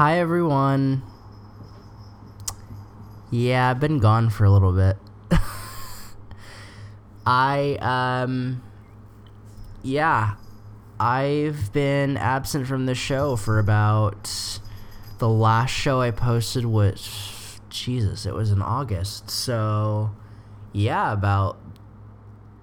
Hi, everyone. Yeah, I've been gone for a little bit. I, um, yeah, I've been absent from the show for about the last show I posted was Jesus, it was in August. So, yeah, about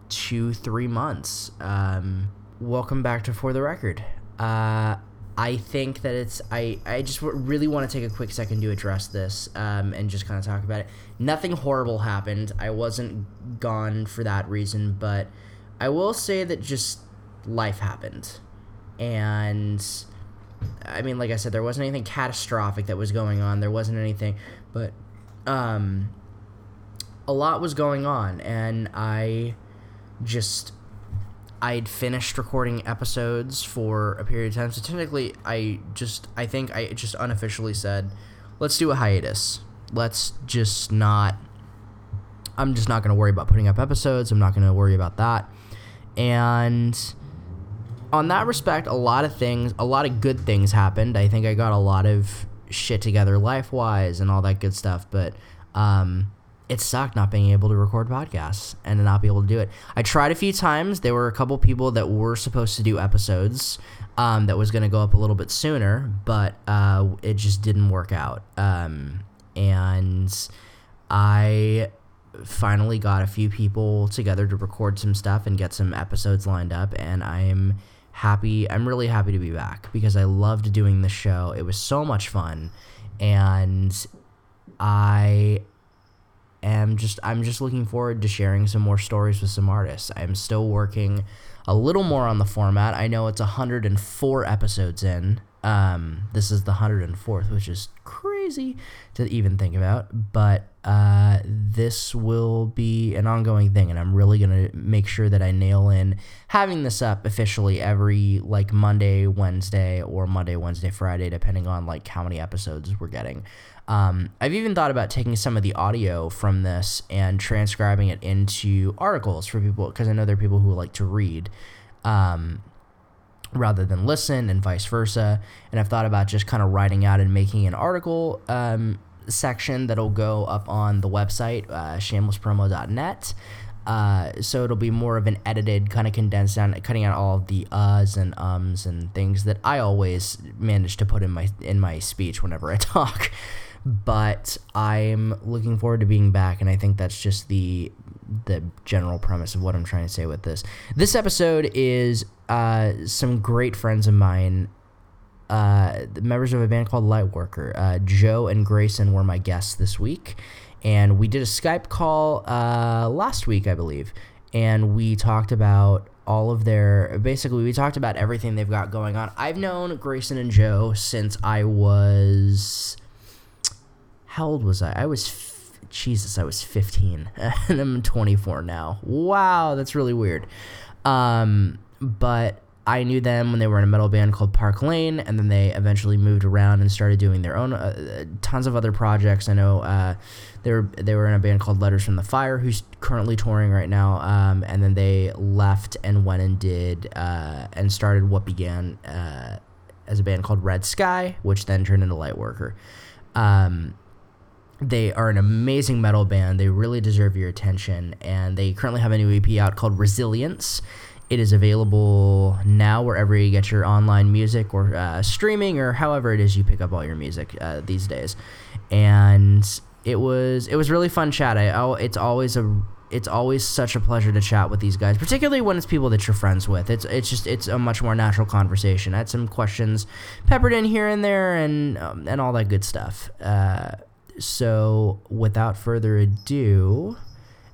two, three months. Um, welcome back to For the Record. Uh, I think that it's I I just really want to take a quick second to address this um, and just kind of talk about it. Nothing horrible happened. I wasn't gone for that reason, but I will say that just life happened, and I mean, like I said, there wasn't anything catastrophic that was going on. There wasn't anything, but um, a lot was going on, and I just I'd finished recording episodes for a period of time. So technically, I just I think I just unofficially said, let's do a hiatus. Let's just not. I'm just not going to worry about putting up episodes. I'm not going to worry about that. And on that respect, a lot of things, a lot of good things happened. I think I got a lot of shit together life wise and all that good stuff. But um, it sucked not being able to record podcasts and not be able to do it. I tried a few times. There were a couple people that were supposed to do episodes um, that was going to go up a little bit sooner, but uh, it just didn't work out. Um, and I finally got a few people together to record some stuff and get some episodes lined up, and I'm happy. I'm really happy to be back because I loved doing the show. It was so much fun, and I am just I'm just looking forward to sharing some more stories with some artists. I'm still working a little more on the format. I know it's 104 episodes in. Um, this is the 104th, which is crazy to even think about. But uh, this will be an ongoing thing, and I'm really gonna make sure that I nail in having this up officially every like Monday, Wednesday, or Monday, Wednesday, Friday, depending on like how many episodes we're getting. Um, I've even thought about taking some of the audio from this and transcribing it into articles for people because I know there are people who like to read um, rather than listen and vice versa. And I've thought about just kind of writing out and making an article um, section that'll go up on the website, uh, shamelesspromo.net. Uh, so it'll be more of an edited, kind of condensed down, cutting out all of the uhs and ums and things that I always manage to put in my in my speech whenever I talk but I'm looking forward to being back, and I think that's just the the general premise of what I'm trying to say with this. This episode is uh, some great friends of mine, uh, members of a band called Lightworker. Uh, Joe and Grayson were my guests this week, and we did a Skype call uh, last week, I believe, and we talked about all of their basically we talked about everything they've got going on. I've known Grayson and Joe since I was how old was I? I was, Jesus, I was 15, and I'm 24 now. Wow, that's really weird. Um, but I knew them when they were in a metal band called Park Lane, and then they eventually moved around and started doing their own uh, tons of other projects. I know uh, they were they were in a band called Letters from the Fire, who's currently touring right now. Um, and then they left and went and did uh, and started what began uh, as a band called Red Sky, which then turned into Lightworker. Um, they are an amazing metal band. They really deserve your attention. And they currently have a new EP out called Resilience. It is available now wherever you get your online music or uh, streaming or however it is you pick up all your music uh, these days. And it was it was really fun chat. I it's always a it's always such a pleasure to chat with these guys, particularly when it's people that you're friends with. It's it's just it's a much more natural conversation. I had some questions peppered in here and there, and um, and all that good stuff. Uh, so without further ado,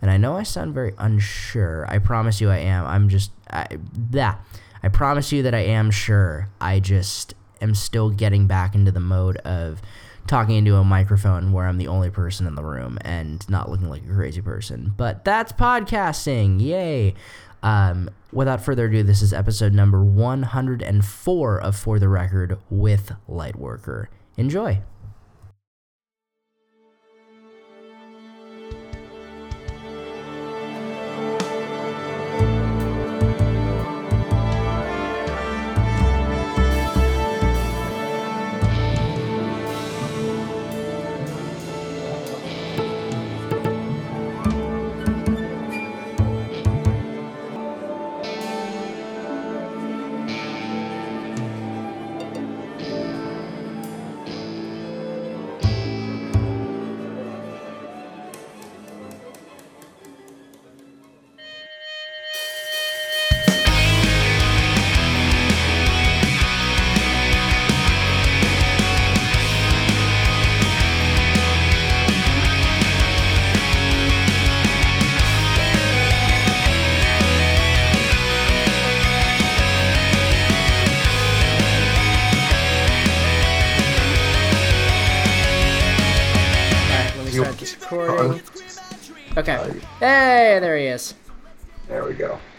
and I know I sound very unsure. I promise you I am. I'm just I, that. I promise you that I am sure. I just am still getting back into the mode of talking into a microphone where I'm the only person in the room and not looking like a crazy person. But that's podcasting. Yay. Um, without further ado, this is episode number 104 of For the Record with Lightworker. Enjoy.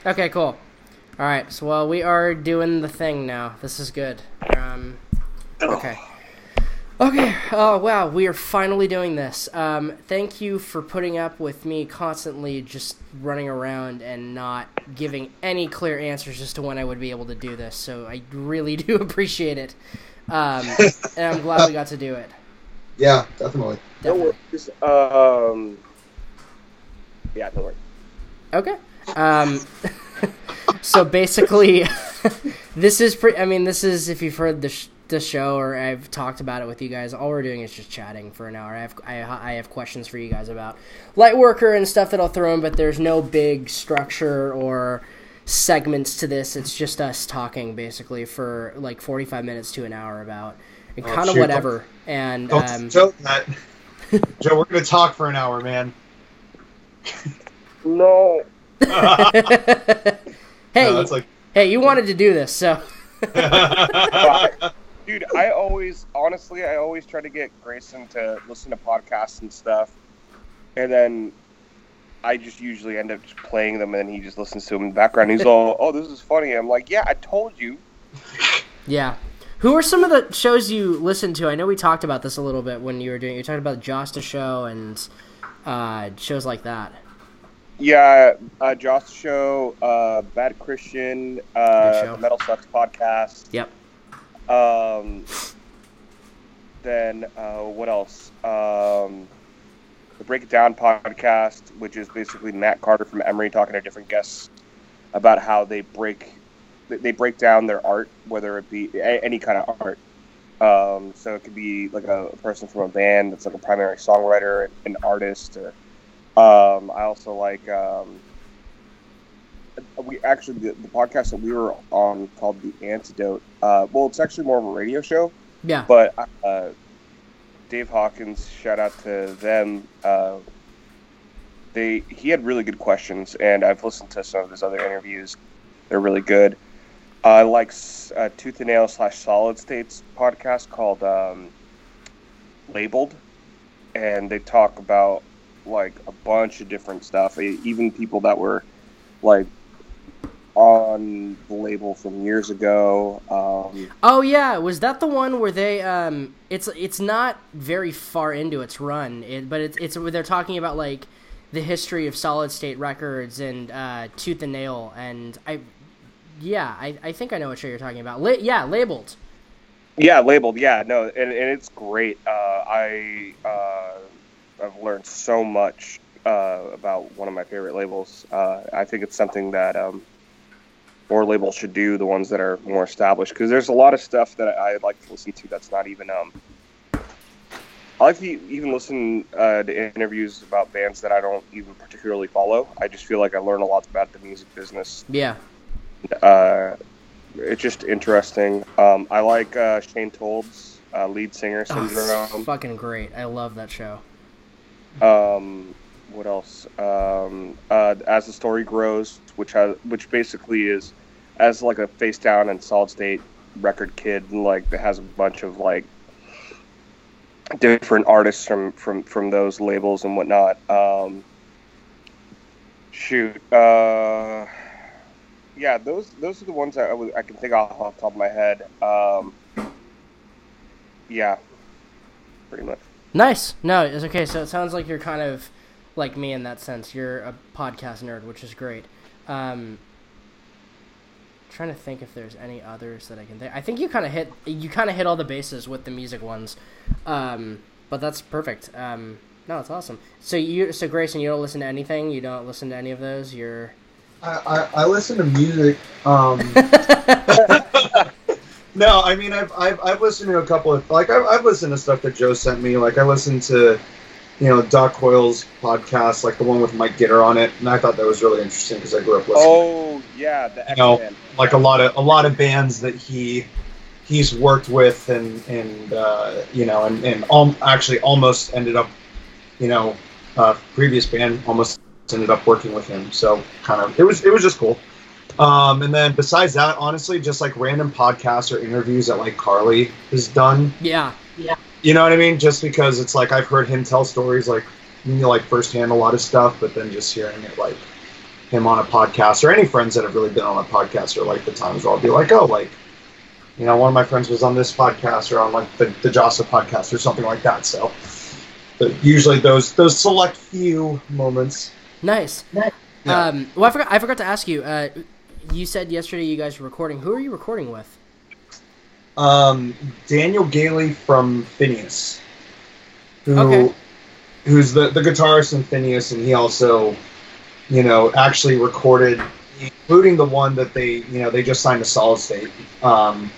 Okay, cool. All right, so well, we are doing the thing now. This is good. Um, okay. Okay. Oh wow, we are finally doing this. Um, thank you for putting up with me constantly just running around and not giving any clear answers as to when I would be able to do this. So I really do appreciate it, um, and I'm glad we got to do it. Yeah, definitely. No worries. Um, yeah, no worries. Okay. Um, so basically, this is pretty. I mean, this is if you've heard the sh- the show or I've talked about it with you guys. All we're doing is just chatting for an hour. I have I, I have questions for you guys about Lightworker and stuff that I'll throw in, but there's no big structure or segments to this. It's just us talking basically for like 45 minutes to an hour about and Oh, kind of whatever. And Don't um. Joe, we're gonna talk for an hour, man. No. hey, No, like. hey, you wanted to do this, so Dude, I always, honestly, I always try to get Grayson to listen to podcasts and stuff. And then I just usually end up just playing them and then he just listens to them in the background. He's all, oh, this is funny. I'm like, yeah, I told you. Yeah. Who are some of the shows you listen to? I know we talked about this a little bit when you were doing. You talked about the Jasta show and uh, shows like that. Yeah, uh, Jasta Show, uh, Bad Christian, uh, Metal Sucks podcast. Yep. Um, then uh, what else? Um, the Break It Down podcast, which is basically Matt Carter from Emery talking to different guests about how they break they- break down their art, whether it be a- any kind of art. Um, so it could be like a, person from a band that's like a primary songwriter, an artist, or um, I also like um, we actually the, the podcast that we were on called the Antidote. Uh, well, it's actually more of a radio show, Yeah. but uh, Dave Hawkins, shout out to them. Uh, they he had really good questions, and I've listened to some of his other interviews. They're really good. I like uh, Tooth and Nail slash Solid States podcast called um, Labeled, and they talk about like a bunch of different stuff. Even people that were like on the label from years ago. Um, Oh yeah, was that the one where they? Um, it's it's not very far into its run, it, but it's it's where they're talking about like the history of Solid State Records and uh, Tooth and Nail, and I, yeah, I, I think I know what show you're talking about. La- yeah, labeled. Yeah, labeled. Yeah, no, and, and it's great. Uh, I uh, I've learned so much uh, about one of my favorite labels. Uh, I think it's something that um, more labels should do. The ones that are more established, because there's a lot of stuff that I, I like to listen to that's not even. Um, I like to even listen uh, to interviews about bands that I don't even particularly follow. I just feel like I learn a lot about the music business Yeah. uh, it's just interesting. Um, I like uh, Shane Told's uh, lead singer Oh, syndrome. fucking great. I love that show. Um, what else? Um, uh, as the story grows, which has which basically is as like a face down and solid state record kid, like that has a bunch of like different artists from from from those labels and whatnot. Um, shoot, uh, yeah, those those are the ones I I can think off off the top of my head. Um, yeah, pretty much. Nice. No, it's okay. So it sounds like you're kind of like me in that sense. You're a podcast nerd, which is great. Um, trying to think if there's any others that I can think. I think you kind of hit you kind of hit all the bases with the music ones, um, but that's perfect. Um, no, it's awesome. So you, so Grayson, you don't listen to anything. You don't listen to any of those. You're I, I, I listen to music. Um, no, I mean I've, I've I've listened to a couple of like I've, I've listened to stuff that Joe sent me. Like I listened to, you know, Doc Coyle's podcast, like the one with Mike Gitter on it, and I thought that was really interesting because I grew up listening. Oh yeah, the X know, like a lot of a lot of bands that he he's worked with and and uh, you know and and al- actually almost ended up you know uh, previous band almost ended up working with him so kind of it was it was just cool um, and then besides that honestly just like random podcasts or interviews that like carley has done yeah, Yeah. you know what i mean just because it's like i've heard him tell stories like you know, like firsthand a lot of stuff, but then just hearing it like him on a podcast or any friends that have really been on a podcast or like the times where I'll be like, oh, like, you know, one of my friends was on this podcast or on like the, the Jasta podcast or something like that. So but usually those those select few moments. Nice. Yeah. Um, well, I forgot. I forgot to ask you. Uh, you said yesterday you guys were recording. Who are you recording with? Um, Daniel Gailey from Phinehas, who Okay. who's the the guitarist in Phinehas, and he also, you know, actually recorded, including the one that they you know they just signed to Solid State, um,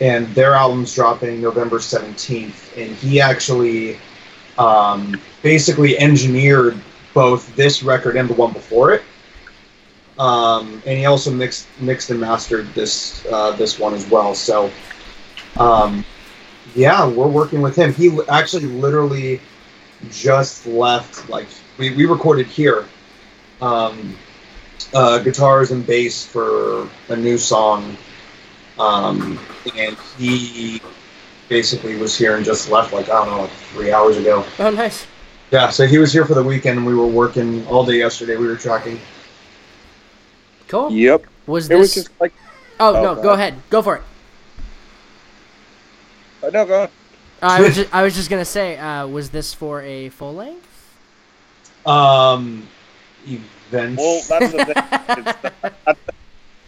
and their album's dropping November seventeenth, and he actually, um, basically engineered both this record and the one before it. Um, and he also mixed mixed and mastered this uh, this one as well. So, um, yeah, we're working with him. He actually literally just left. Like we, we recorded here, um, uh, guitars and bass for a new song, um, and he basically was here and just left. Like I don't know, like three hours ago. Oh, nice. Yeah, so he was here for the weekend, and we were working all day yesterday. We were tracking. Cool. Yep. Was It was this? just like oh, Oh, no, go go ahead. Go for it. uh, no, go ahead. Uh, I was just, I was just gonna say, uh, was this for a full length? Um, event. Well, that's the thing. That's,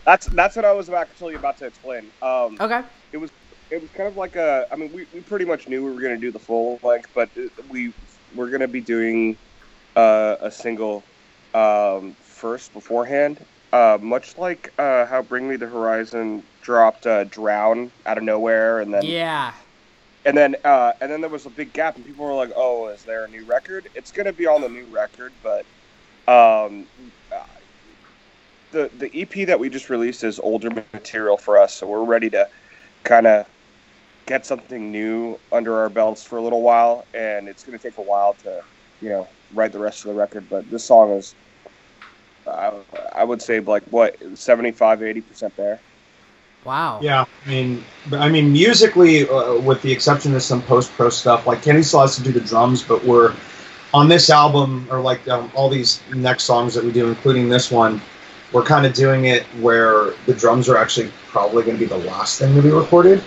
that's that's what I was actually about to explain. Um, Okay. it was kind of like a. I mean, we, we pretty much knew we were going to do the full length, but we we're going to be doing uh, a single um, first beforehand, uh, much like uh, how Bring Me the Horizon dropped uh, Drown out of nowhere, and then Yeah. and then uh, and then there was a big gap, and people were like, "Oh, is there a new record?" It's going to be on the new record, but um, the the EP that we just released is older material for us, so we're ready to kind of get something new under our belts for a little while, and it's going to take a while to you know write the rest of the record. But this song is, I, I would say, like what 75, 80 percent there. Wow. Yeah, I mean, but, I mean, musically, uh, with the exception of some post pro stuff, like Kenny still has to do the drums, but we're on this album or like um, all these next songs that we do, including this one, we're kind of doing it where the drums are actually probably going to be the last thing to be recorded,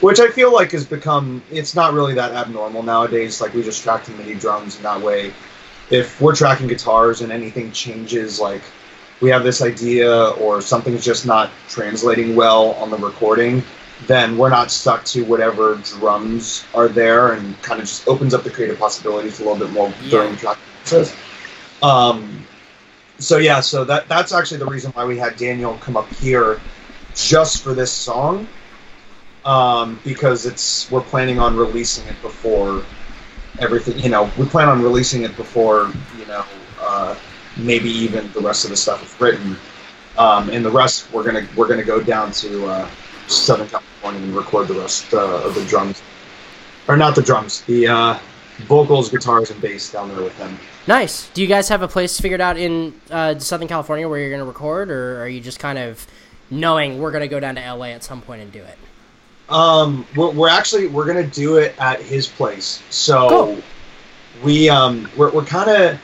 which I feel like has become it's not really that abnormal nowadays. Like we just track the MIDI drums, and that way, if we're tracking guitars and anything changes, like we have this idea or something's just not translating well on the recording, then we're not stuck to whatever drums are there and kind of just opens up the creative possibilities a little bit more during the track process. Um, so yeah, so that that's actually the reason why we had Daniel come up here just for this song. Um, because it's we're planning on releasing it before everything you know, we plan on releasing it before, you know, uh, maybe even the rest of the stuff is written. Um, and the rest we're gonna we're gonna go down to uh, Southern California and record the rest uh, of the drums, or not the drums, the uh, vocals, guitars, and bass down there with him. Nice. Do you guys have a place figured out in uh, Southern California where you're gonna record, or are you just kind of knowing we're gonna go down to LA at some point and do it? Um, we're, we're actually we're gonna do it at his place. So Cool. we um we're, we're kind of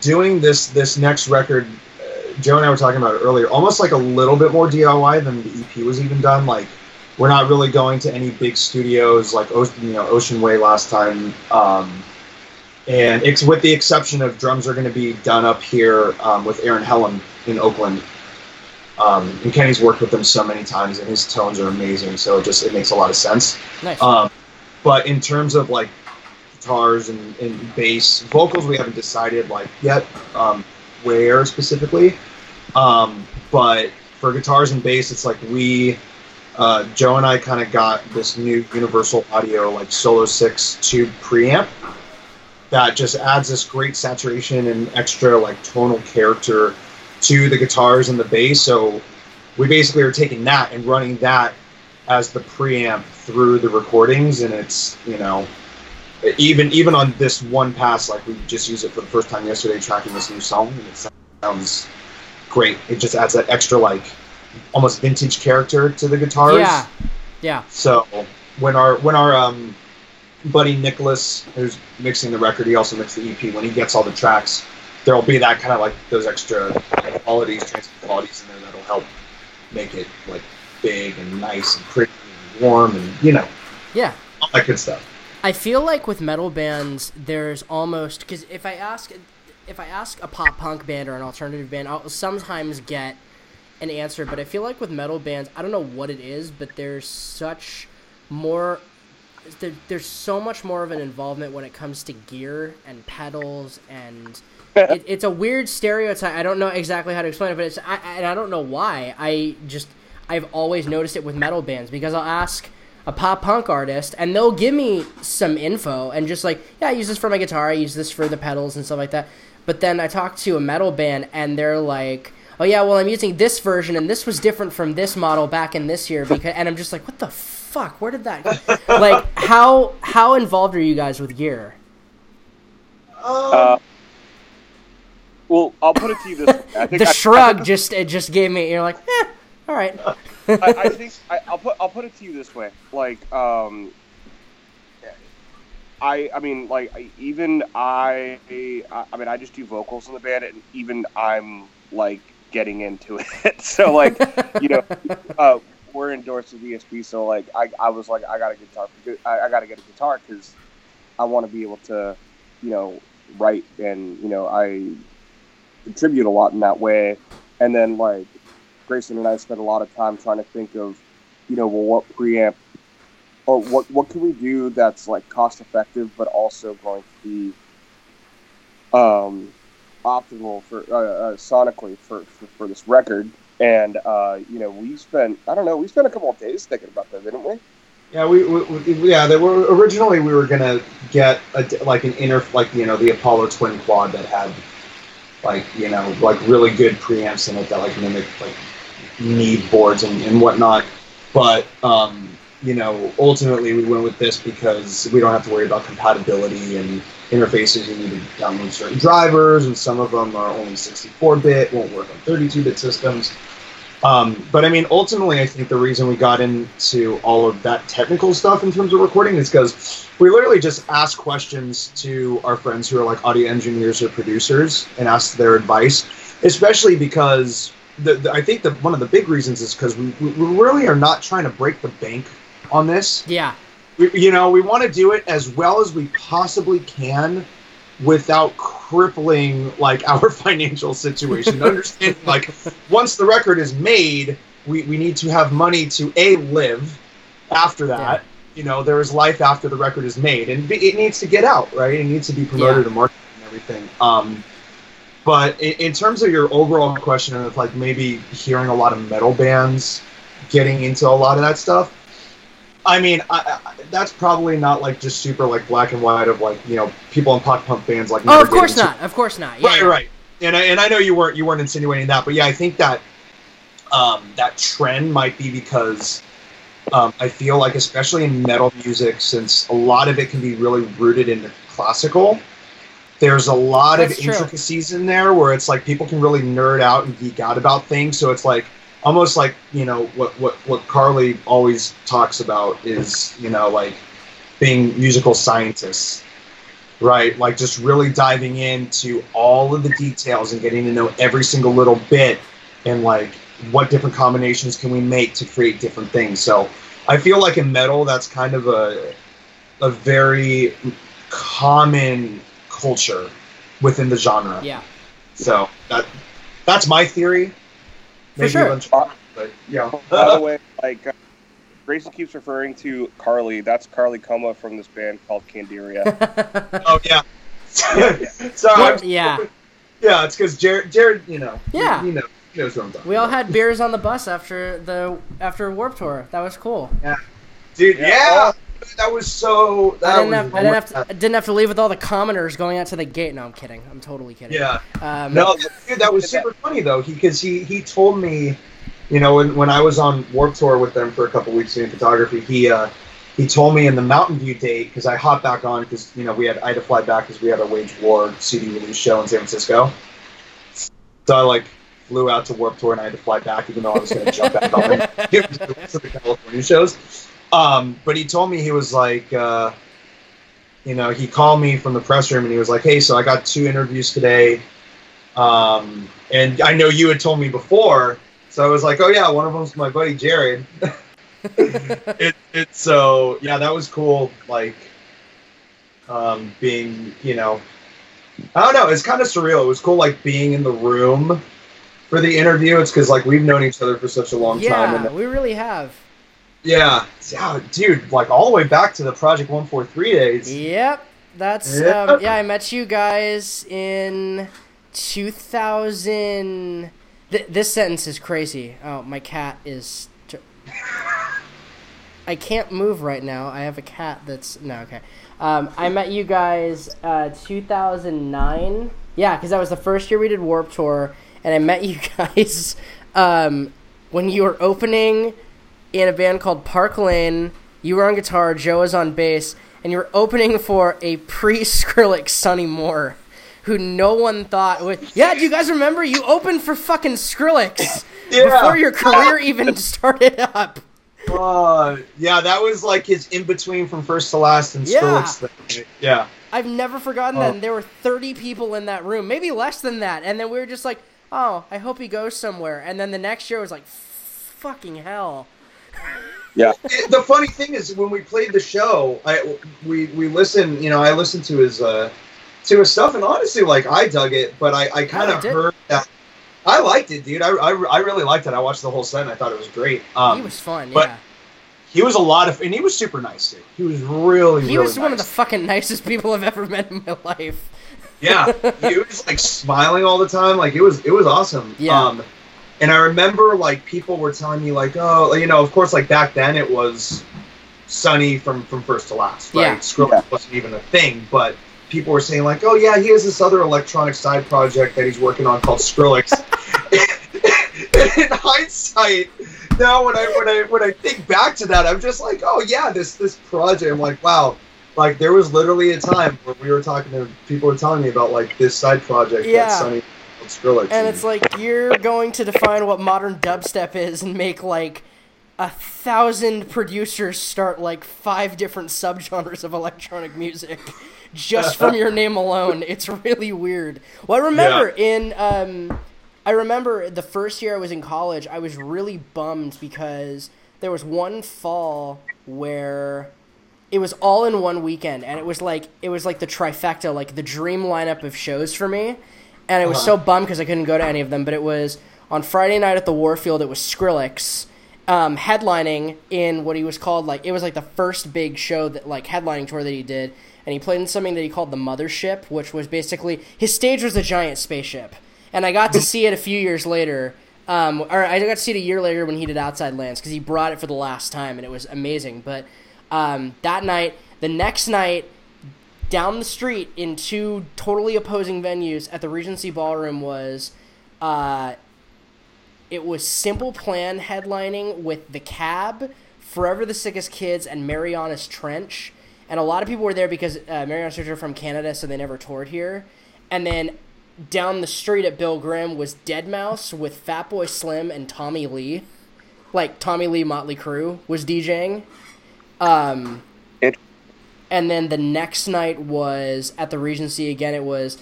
doing this this next record. Uh, Joe and I were talking about it earlier. Almost like a little bit more DIY than the EP was even done. Like we're not really going to any big studios like Ocean, you know Ocean Way last time. Um, and it's with the exception of drums are going to be done up here um, with Aaron Helen in Oakland. Um, and Kenny's worked with them so many times, and his tones are amazing. So it just it makes a lot of sense. Nice. Um, but in terms of like guitars and, and bass, vocals, we haven't decided like yet um, where specifically. Um, but for guitars and bass, it's like we, uh, Joe and I, kind of got this new Universal Audio like Solo Six tube preamp that just adds this great saturation and extra like tonal character to the guitars and the bass. So we basically are taking that and running that as the preamp through the recordings, and it's you know even even on this one pass, like we just used it for the first time yesterday, tracking this new song, and it sounds great. It just adds that extra like almost vintage character to the guitars. yeah. Yeah. So when our when our um buddy Nicholas, who's mixing the record, he also mixed the EP. When he gets all the tracks, there'll be that kind of like those extra qualities, transient qualities in there that'll help make it like big and nice and pretty and warm and you know Yeah. all that good stuff. I feel like with metal bands, there's almost because if I ask, if I ask a pop punk band or an alternative band, I'll sometimes get an answer. But I feel like with metal bands, I don't know what it is, but there's such more. There, there's so much more of an involvement when it comes to gear and pedals and it, it's a weird stereotype. I don't know exactly how to explain it, but it's I, and I don't know why. I just I've always noticed it with metal bands because I'll ask a pop punk artist and they'll give me some info and just like yeah, I use this for my guitar, I use this for the pedals and stuff like that. But then I talk to a metal band and they're like, oh yeah, well I'm using this version and this was different from this model back in this year because and I'm just like, what the fuck? Where did that? like how how involved are you guys with gear? Uh, well, I'll put it to you this way. I think the I- I shrug think- just it just gave me you're like eh, all right I, I think I, I'll put I'll put it to you this way. Like, um, I I mean, like even I I I mean I just do vocals in the band, and even I'm like getting into it. so like, you know, uh, we're endorsed with ESP, so like I, I was like I got a guitar, I, I got to get a guitar because I want to be able to, you know, write and you know I contribute a lot in that way, and then like Grayson and I spent a lot of time trying to think of, you know, well, what preamp or what what can we do that's like cost effective but also going to be um, optimal for uh, uh, sonically for, for, for this record. And uh, you know, we spent I don't know, we spent a couple of days thinking about that, didn't we? Yeah, we, we, we yeah. Were originally we were gonna get a, like an inner like you know the Apollo twin quad that had like you know like really good preamps in it that like mimic like Neve boards and, and whatnot. But um, you know ultimately we went with this because we don't have to worry about compatibility and interfaces. You need to download certain drivers, and some of them are only 64-bit, won't work on 32-bit systems. Um, but I mean, ultimately, I think the reason we got into all of that technical stuff in terms of recording is because we literally just ask questions to our friends who are like audio engineers or producers and ask their advice, especially because the, the, I think that one of the big reasons is because we, we we really are not trying to break the bank on this. Yeah. We, you know, we want to do it as well as we possibly can without crippling like our financial situation. Understand, like, once the record is made, we, we need to have money to a live. After that, you know, there is life after the record is made, and it needs to get out, right? It needs to be promoted Yeah. and marketed and everything. Um, but in, in terms of your overall question of like maybe hearing a lot of metal bands getting into a lot of that stuff, I mean, I, I, that's probably not like just super like black and white of like you know people in pop punk bands like. oh of course not of course not yeah, Right, right. And I, and I know you weren't you weren't insinuating that, but yeah, I think that um, that trend might be because um, I feel like especially in metal music, since a lot of it can be really rooted in the classical. There's a lot That's of true. intricacies in there where it's like people can really nerd out and geek out about things. So it's like almost like you know what what what Carley always talks about is you know like being musical scientists right? Like just really diving into all of the details and getting to know every single little bit and like what different combinations can we make to create different things. So I feel like in metal that's kind of a a very common culture within the genre. yeah So that that's my theory. For sure. eventually, but yeah. By the way, like uh, Grayson keeps referring to Carley. That's Carley Coma from this band called Candiria. oh yeah. Sorry. What- yeah Yeah, it's because Jared, Jared, you know, Yeah. you know, he knows what I'm talking we all about. had beers on the bus after the after warp tour that was cool Yeah, Dude, Yeah. yeah, that was so. That I didn't, was have, I, didn't have to, I didn't have to leave with all the commoners going out to the gate. No, I'm kidding. I'm totally kidding. Yeah, Um, no, dude, that was super funny though. He because he he told me, you know, when when I was on Warp Tour with them for a couple weeks doing photography, he uh he told me in the Mountain View date because I hopped back on because you know we had I had to fly back because we had a Wage War CD release show in San Francisco. So I like flew out to Warp Tour and I had to fly back even though I was going to jump back on to the California shows. Um, but he told me he was like, uh, you know, he called me from the press room and he was like, "Hey, so I got two interviews today, um, and I know you had told me before." So I was like, "Oh yeah, one of them's my buddy Jared." it, it so yeah, that was cool. Like um, being, you know, I don't know. It's kind of surreal. It was cool, like being in the room for the interview. It's because like we've known each other for such a long time. Yeah, we really have. Yeah, yeah, dude, like all the way back to the Project One Four Three days. Yep, that's Yeah. um, yeah. I met you guys in 2000. Th- this sentence is crazy. Oh, my cat is. I can't move right now. I have a cat that's no okay. Um, I met you guys uh, 2009. Yeah, because that was the first year we did Warp Tour, and I met you guys um, when you were opening in a band called Park Lane. You were on guitar, Joe was on bass, and you were opening for a pre Skrillex Sonny Moore, who no one thought would. Yeah, do you guys remember? You opened for fucking Skrillex Yeah. before your career even started up. Uh, yeah, that was like his in between from first to last and Yeah. Skrillex thing. Yeah. I've never forgotten that. Oh. And there were 30 people in that room, maybe less than that. And then we were just like, oh, I hope he goes somewhere. And then the next year was like, fucking hell. Yeah. It- the funny thing is when we played the show, I we we listened. You know, I listened to his uh to his stuff, and honestly, like I dug it, but I I kind of liked it. heard that. I liked it, dude. I, I, I really liked it. I watched the whole set and I thought it was great. Um, he was fun, but yeah. he was a lot of, and he was super nice too. He was really, He really was one of the fucking nicest people I've ever met in my life. Yeah, he was like smiling all the time. Like it was, it was awesome. Yeah. Um, and I remember like people were telling me like, oh, you know, of course, like back then it was Sonny from from first to last, right? Yeah. Skrillex Yeah. wasn't even a thing, but people were saying like, oh yeah, he has this other electronic side project that he's working on called Skrillex. in hindsight, now when I when I when I think back to that, I'm just like, oh yeah, this this project. I'm like, wow. Like there was literally a time where we were talking to people were telling me about like this side project Yeah. that Sonny Skrillex. And it's like, you're going to define what modern dubstep is and make like a thousand producers start like five different subgenres of electronic music just from your name alone. It's really weird. Well, I remember in um, I remember the first year I was in college, I was really bummed because there was one fall where it was all in one weekend and it was like it was like the trifecta, like the dream lineup of shows for me. And I was so bummed because I couldn't go to any of them, but it was on Friday night at the Warfield, it was Skrillex um, headlining in what he was called like it was like the first big show that like headlining tour that he did. And he played in something that he called the mothership which was basically his stage was a giant spaceship. And i got to see it a few years later um, or i got to see it a year later when he did outside lands because he brought it for the last time and it was amazing. But um, that night the next night down the street in two totally opposing venues at the regency ballroom was uh, it was Simple Plan headlining with The Cab, Forever the Sickest Kids, and Marianas Trench. And a lot of people were there because uh, Marianas Trench are from Canada, so they never toured here. And then down the street at Bill Graham was Deadmau5 with Fatboy Slim and Tommy Lee. Like Tommy Lee Motley Crue was DJing. Um, and then the next night was at the Regency again. It was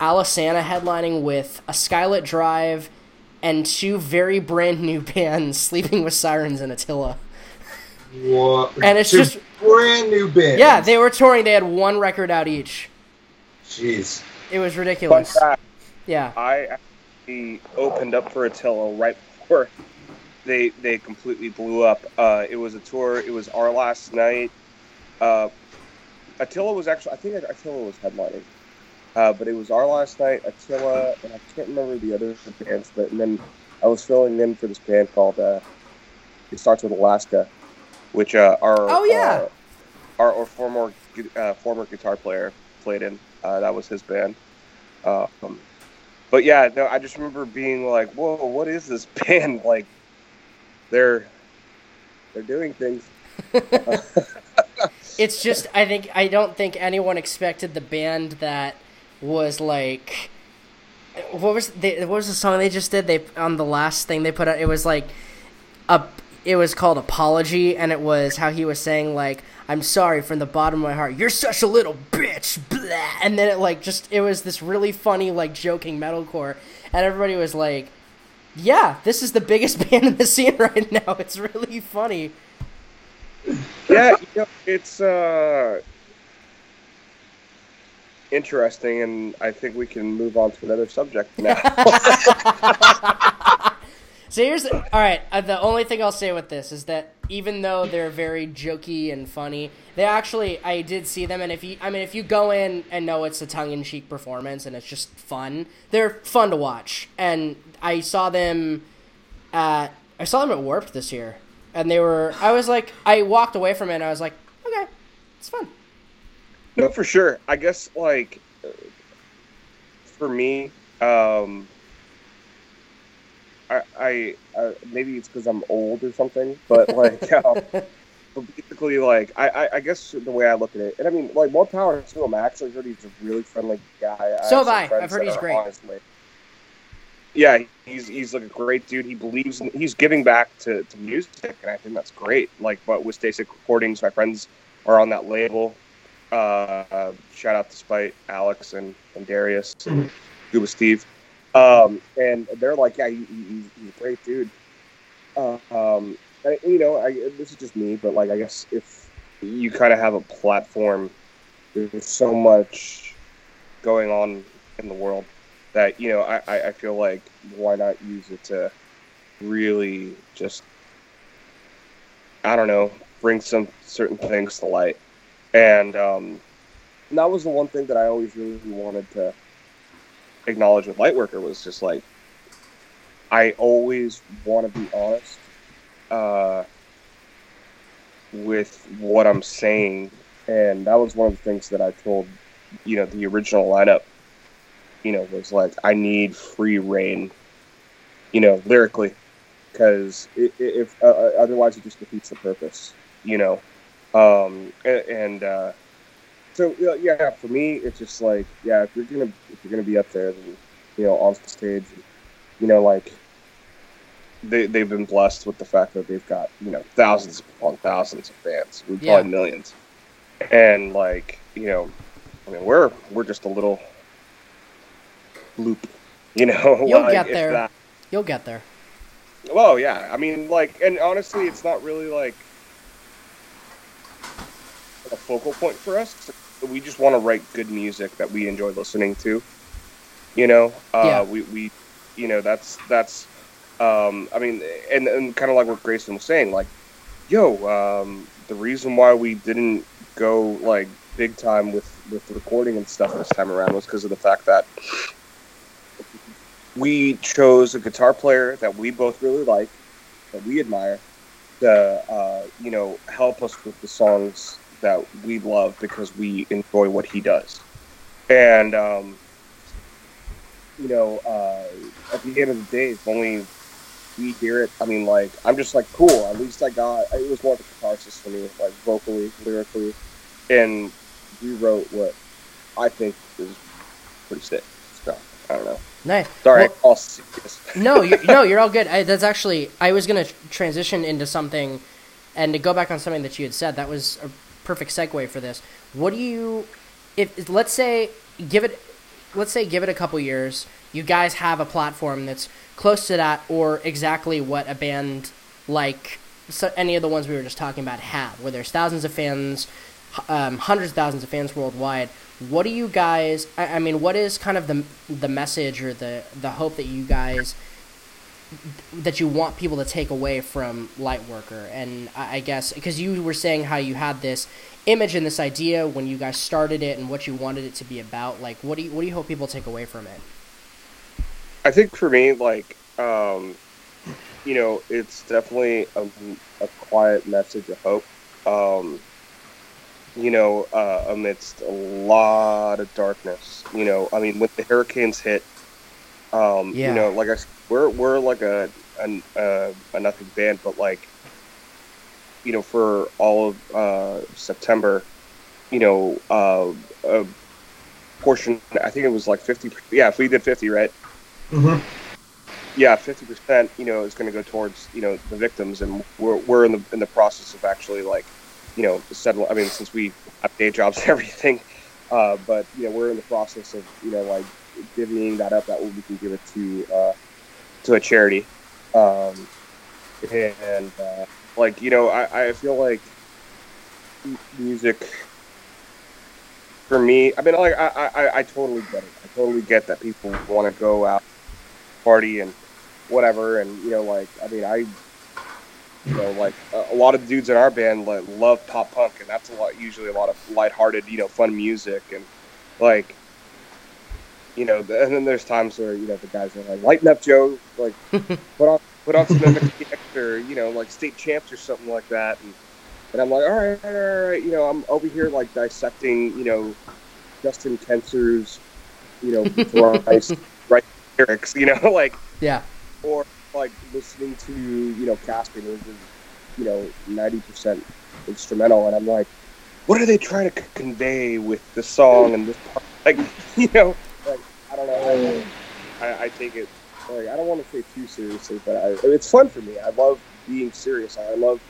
Alesana headlining with a Skylit Drive and two very brand new bands, Sleeping with Sirens and Attila. What? And it's Two just- brand new band. Yeah, they were touring. They had one record out each. Jeez. It was ridiculous. fact, Yeah. I actually opened up for Attila right before they they completely blew up. Uh, it was a tour. It was our last night. Uh, Attila was actually I think Attila was headlining, uh, but it was our last night. Attila and I can't remember the other bands, but and then I was filling in for this band called uh, it starts with Alaska, which uh, our Oh, yeah. uh, our, our former uh, former guitar player played in. Uh, that was his band. Um, but yeah, no, I just remember being like, "Whoa, what is this band like?" They're they're doing things. It's just I think I don't think anyone expected the band that was like what was they, what was the song they just did they on the last thing they put out it was like a it was called Apology, and it was how he was saying like, "I'm sorry from the bottom of my heart. You're such a little bitch." Blah. And then it like just it was this really funny like joking metalcore, and everybody was like, "Yeah, this is the biggest band in the scene right now. It's really funny." Yeah, you know, it's uh, interesting, and I think we can move on to another subject now. So here's the, all right. Uh, the only thing I'll say with this is that even though they're very jokey and funny, they actually I did see them, and if you I mean if you go in and know it's a tongue in cheek performance and it's just fun, they're fun to watch. And I saw them at I saw them at Warped this year, and they were I was like I walked away from it and I was like okay, it's fun. no, for sure. I guess like for me, um, I, I uh, maybe it's because I'm old or something, but like, um, but basically, like, I, I, I guess the way I look at it, and I mean, like, more power to him. I actually heard he's a really friendly guy. So have some I. I've heard he's great. honestly- yeah, he's he's like a great dude. He believes in, he's giving back to, to music, and I think that's great. Like, but with Stay Sick Recordings, my friends are on that label. Uh, shout out to Spite, Alex, and, and Darius, and Scuba Steve. Um, and they're like, yeah, he, he, he's a great dude. Uh, um, and, you know, I, this is just me, but like, I guess if you kind of have a platform, there's so much going on in the world that you know, I, I, feel like why not use it to really just, I don't know, bring some certain things to light, and um, that was the one thing that I always really wanted to acknowledge with Lightworker was just like I always want to be honest uh, with what I'm saying, and that was one of the things that I told you know the original lineup. You know, was like I need free reign. You know, lyrically, because if uh, otherwise it just defeats the purpose. You know, um, and. Uh, so yeah, yeah, for me, it's just like yeah, if you're gonna if you're gonna be up there, then you know on stage, you know like they they've been blessed with the fact that they've got you know thousands upon thousands of fans, we Yeah. probably millions, and like you know, I mean we're we're just a little loop, you know. You'll like, get there. that- You'll get there. well, yeah. I mean, like, and honestly, it's not really like a focal point for us. We just want to write good music that we enjoy listening to. You know, uh, Yeah. we, we, you know, that's that's. Um, I mean, and and kind of like what Grayson was saying, like, yo, um, the reason why we didn't go like big time with with recording and stuff this time around was because of the fact that we chose a guitar player that we both really like, that we admire, to uh, you know help us with the songs that we love because we enjoy what he does, and um, you know uh, at the end of the day, if only we hear it. I mean, like I'm just like cool. At least I got it was more of a catharsis for me, like vocally, lyrically, and we wrote what I think is pretty sick. So I don't know. Nice. Sorry, Well- no, you're, no, you're all good. I, that's actually I was gonna transition into something, and to go back on something that you had said. That was a perfect segue for this. What do you, if let's say give it, let's say give it a couple years, you guys have a platform that's close to that or exactly what a band like so any of the ones we were just talking about have, where there's thousands of fans, um, hundreds of thousands of fans worldwide. What do you guys? I, I mean, what is kind of the the message or the the hope that you guys that you want people to take away from Lightworker? And I, I guess because you were saying how you had this image and this idea when you guys started it and what you wanted it to be about. Like, what do you what do you hope people take away from it? I think for me, like, um, you know, it's definitely a, a quiet message of hope. Um, you know, uh, amidst a lot of darkness. You know, I mean, when the hurricanes hit, um, Yeah. you know, like I, s- we're we're like a a, a, a nothing band, but like, you know, for all of uh, September, you know, uh, a portion. I think it was like fifty. Yeah, if we did fifty, right? Mm-hmm. yeah, fifty percent, you know, is going to go towards you know the victims, and we're we're in the in the process of actually like, you know, settle. I mean, since we have day jobs and everything, uh, but you know, we're in the process of you know like divvying that up that way we can give it to uh, to a charity, um, and uh, like you know, I I feel like music for me. I mean, like I I, I totally get it. I totally get that people want to go out party and whatever and you know like i mean i you know like a, a lot of the dudes in our band like love pop punk and that's a lot usually a lot of lighthearted you know fun music and like you know and then there's times where you know the guys are like lighten up joe like put on put on some MXPX or you know like state champs or something like that and, and i'm like all right, all right all right you know i'm over here like dissecting you know Dustin Kensrue's you know right lyrics you know like Yeah. or like listening to you know Caspian, is you know ninety percent instrumental, and I'm like, what are they trying to convey with the song and this part? Like, you know, like I don't know. I, I take it like I don't want to say too seriously, but I, it's fun for me. I love being serious. I love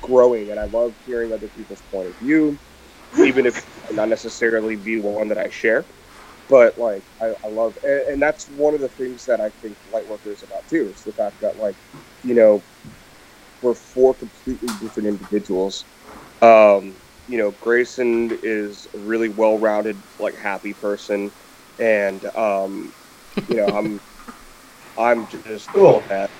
growing, and I love hearing other people's point of view, even if not necessarily be one that I share but like I, I love and, and that's one of the things that I think Lightworker is about too is the fact that like you know we're four completely different individuals um you know Grayson is a really well-rounded like happy person and um you know I'm I'm just Cool. that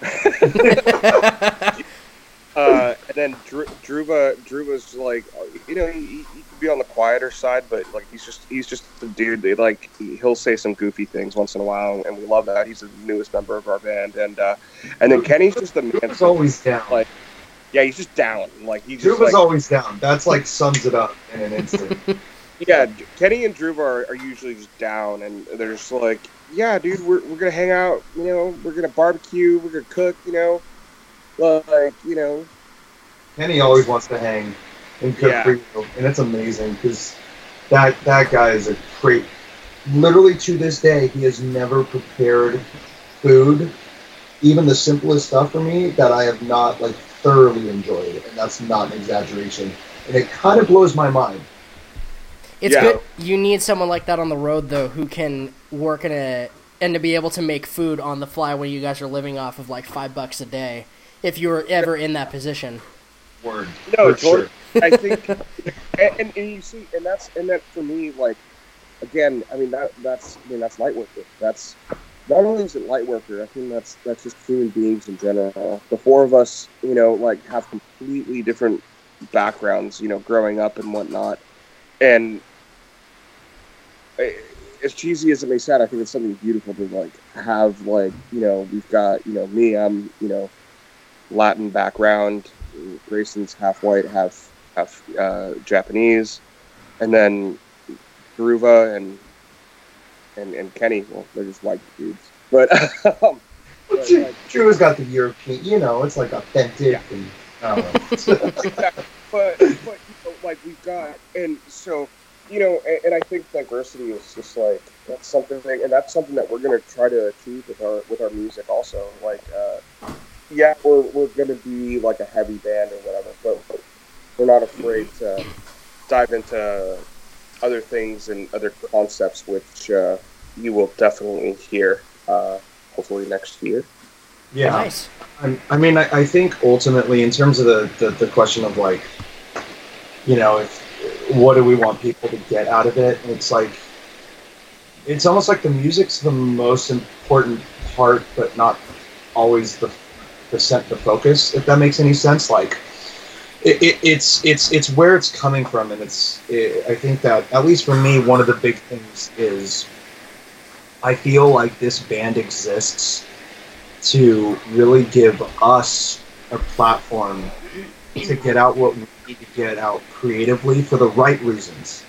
uh, and then Dru- Druva, Druva's like, you know, he, he be on the quieter side, but like he's just he's just the dude. They like he'll say some goofy things once in a while, and we love that. He's the newest member of our band, and uh, and then Kenny's just the man. Druva's always down. Like, yeah, he's just down. Like he's just Druva's like, always down. That's like sums it up in an instant. yeah. Kenny and Drew are, are usually just down, and they're just like, yeah, dude, we're we're gonna hang out. You know, we're gonna barbecue. We're gonna cook. You know, like you know, Kenny always wants to hang and cook Yeah. for you, and it's amazing because that that guy is a great. Literally to this day, he has never prepared food, even the simplest stuff for me that I have not like thoroughly enjoyed, and that's not an exaggeration. And it kind of blows my mind. It's Yeah. good. You need someone like that on the road though, who can work in a and to be able to make food on the fly when you guys are living off of like five bucks a day. If you were ever in that position. Word. No, for sure. I think, and, and, and you see, and that's and that for me, like, again, I mean that that's I mean that's Lightworker. That's not only is it Lightworker, I think that's that's just human beings in general. The four of us, you know, like have completely different backgrounds, you know, growing up and whatnot, and eh, as cheesy as it may sound, I think it's something beautiful to like have like you know we've got you know me, I'm you know Latin background. Grayson's half white, half half uh, Japanese, and then Druva and and and Kenny. Well, they're just white dudes, but um, Drew, Drew's got the European, you know, it's like authentic and. Don't know. but but you know, like we've got and so you know and, and I think diversity is just like that's something and that's something that we're gonna try to achieve with our with our music also like uh, yeah we're we're gonna be like a heavy band or whatever but we're not afraid to dive into other things and other concepts which uh, you will definitely hear uh, hopefully next year yeah. Nice. I, I mean, I, I think ultimately, in terms of the, the, the question of like, you know, if, what do we want people to get out of it? It's like, it's almost like the music's the most important part, but not always the the the focus. If that makes any sense, like. It, it, it's it's it's where it's coming from, and it's. It, I think that at least for me, one of the big things is, I feel like this band exists to really give us a platform to get out what we need to get out creatively for the right reasons.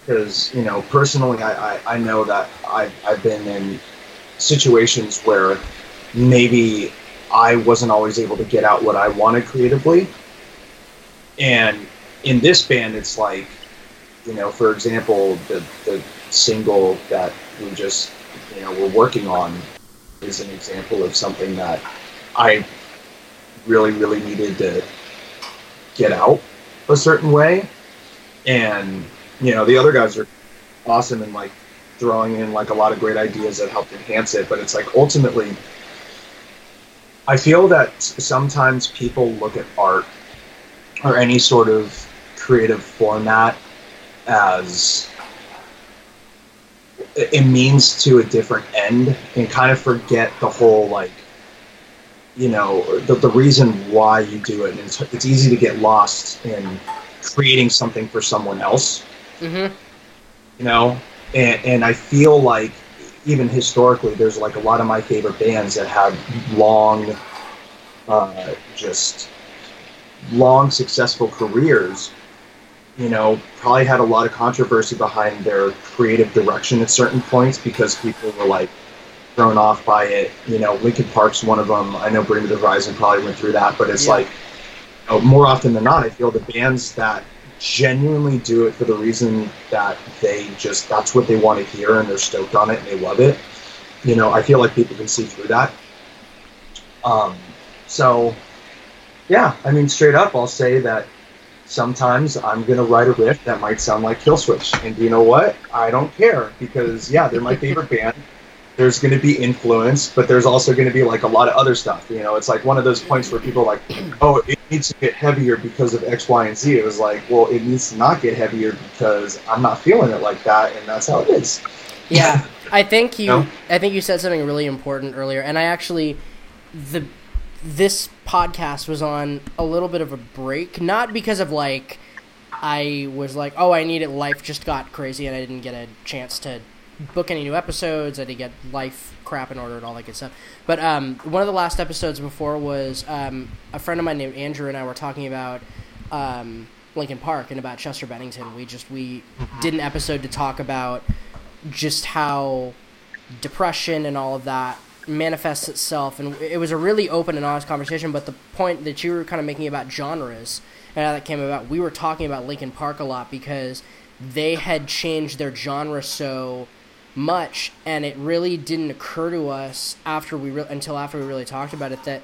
Because, you know, personally, I, I, I know that I've, I've been in situations where maybe I wasn't always able to get out what I wanted creatively. And in this band, it's like, you know, for example, the, the single that we just, you know, we're working on is an example of something that I really, really needed to get out a certain way. And, you know, the other guys are awesome and like throwing in like a lot of great ideas that helped enhance it. But it's like ultimately, I feel that sometimes people look at art or any sort of creative format as it means to a different end and kind of forget the whole like you know the, the reason why you do it. And it's, it's easy to get lost in creating something for someone else. Mm-hmm. you know? And, and i feel like even historically there's like a lot of my favorite bands that have long uh, just long successful careers you know probably had a lot of controversy behind their creative direction at certain points because people were like thrown off by it you know linkin park's one of them i know bring Me the horizon probably went through that but it's Yeah. like you know, more often than not i feel the bands that genuinely do it for the reason that they just that's what they want to hear and they're stoked on it and they love it. You know i feel like people can see through that. Um so yeah i mean straight up i'll say that sometimes i'm going to write a riff that might sound like Killswitch and you know what? I don't care because yeah they're my favorite band there's going to be influence but there's also going to be like a lot of other stuff you know it's like one of those points where people are like oh it needs to get heavier because of x y and z it was like well it needs to not get heavier because i'm not feeling it like that and that's how it is Yeah, I think you. No? I think you said something really important earlier, and I actually, the this podcast was on a little bit of a break, not because of like I was like, oh, I need it. Life just got crazy, and I didn't get a chance to book any new episodes. I did get life crap in order and all that good stuff. But um, one of the last episodes before was um, a friend of mine named Andrew and I were talking about um, Linkin Park and about Chester Bennington. We just we did an episode to talk about just how depression and all of that manifests itself and it was a really open and honest conversation but the point that you were kind of making about genres and how that came about we were talking about Linkin Park a lot because they had changed their genre so much and it really didn't occur to us after we re- until after we really talked about it that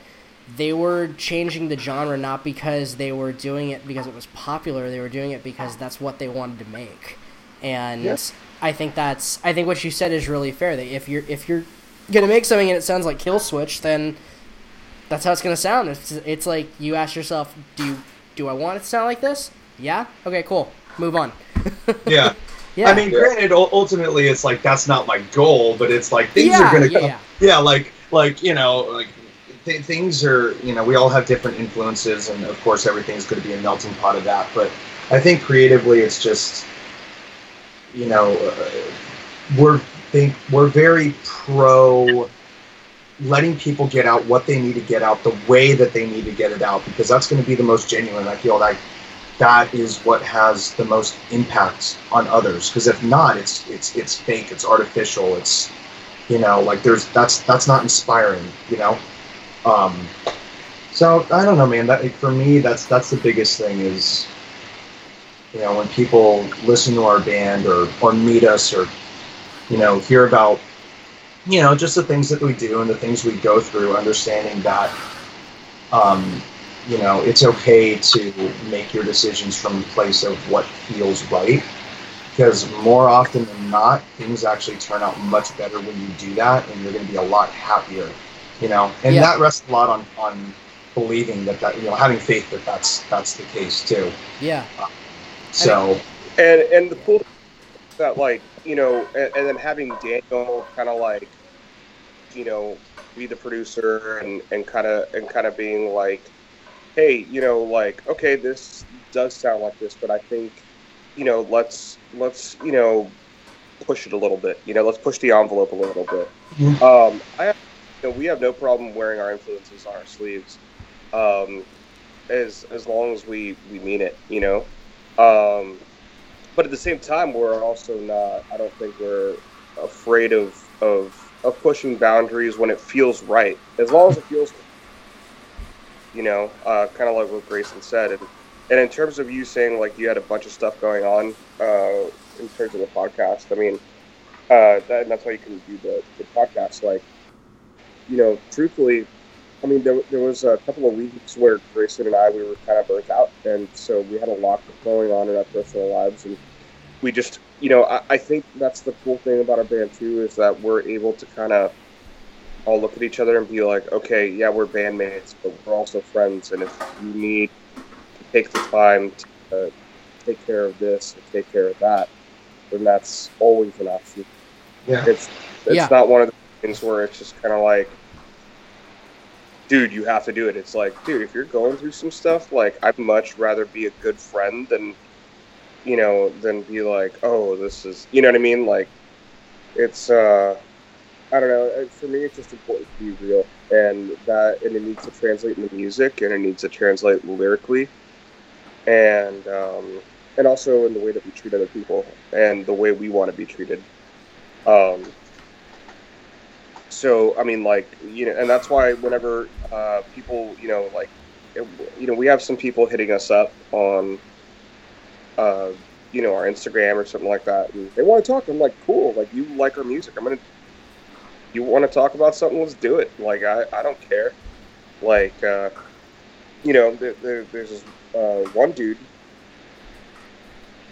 they were changing the genre not because they were doing it because it was popular they were doing it because that's what they wanted to make and Yes. I think that's I think what you said is really fair. That if you're if you're gonna make something and it sounds like Killswitch, then that's how it's gonna sound. It's it's like you ask yourself, do you do I want it to sound like this? Yeah. Okay. Cool. Move on. yeah Yeah. I mean, granted, ultimately, it's like that's not my goal, but it's like things yeah, are gonna yeah, come. yeah. Yeah, like like you know, like th- things are you know we all have different influences, and of course everything's going to be a melting pot of that. But I think creatively, it's just you know uh, we're think we're very pro letting people get out what they need to get out the way that they need to get it out because that's going to be the most genuine. I feel like that is what has the most impact on others. Because if not it's it's it's fake it's artificial it's you know like there's that's that's not inspiring you know? Um so i don't know man that for me that's that's the biggest thing is you know when people listen to our band or or meet us or you know hear about you know just the things that we do and the things we go through understanding that um you know it's okay to make your decisions from the place of what feels right because more often than not things actually turn out much better when you do that and you're going to be a lot happier you know and Yeah. that rests a lot on on believing that that you know having faith that that's that's the case too Yeah. Uh, so And and the cool that like you know, and, and then having Daniel kind of like, you know, be the producer and and kind of and kind of being like, hey, you know, like okay, this does sound like this, but I think, you know, let's let's you know, push it a little bit. You know, let's push the envelope a little bit. Mhm. Um, I have, you know, we have no problem wearing our influences on our sleeves, um, as as long as we we mean it. You know. Um, but at the same time, we're also not. I don't think we're afraid of of of pushing boundaries when it feels right, as long as it feels. You know, uh, kind of like what Grayson said, and and in terms of you saying like you had a bunch of stuff going on uh, in terms of the podcast, I mean, uh, that, and that's why you couldn't do the, the podcast. Like, you know, truthfully, I mean, there, there was a couple of weeks where Grayson and I we were kind of burnt out, and so we had a lot going on in our personal lives, and we just, you know, I, I think that's the cool thing about our band too is that we're able to kind of all look at each other and be like, okay, yeah, we're bandmates, but we're also friends, and if you need to take the time to uh, take care of this and take care of that, then that's always an option. Yeah. It's it's Yeah. not one of the things where it's just kind of like, dude, you have to do it. It's like, dude, if you're going through some stuff, like I'd much rather be a good friend than, you know, than be like, oh, this is, you know what I mean? Like, it's, uh, I don't know. uh, For me, it's just important to be real, and that, and it needs to translate in the music, and it needs to translate lyrically, and um, and also in the way that we treat other people, and the way we want to be treated. Um, so I mean, like you know, and that's why whenever uh, people, you know, like it, you know, we have some people hitting us up on, uh, you know, our Instagram or something like that, and they want to talk. I'm like, cool, like you like our music. I'm gonna. You want to talk about something? Let's do it. Like I, I don't care. Like, uh, you know, there, there, there's this, uh, one dude.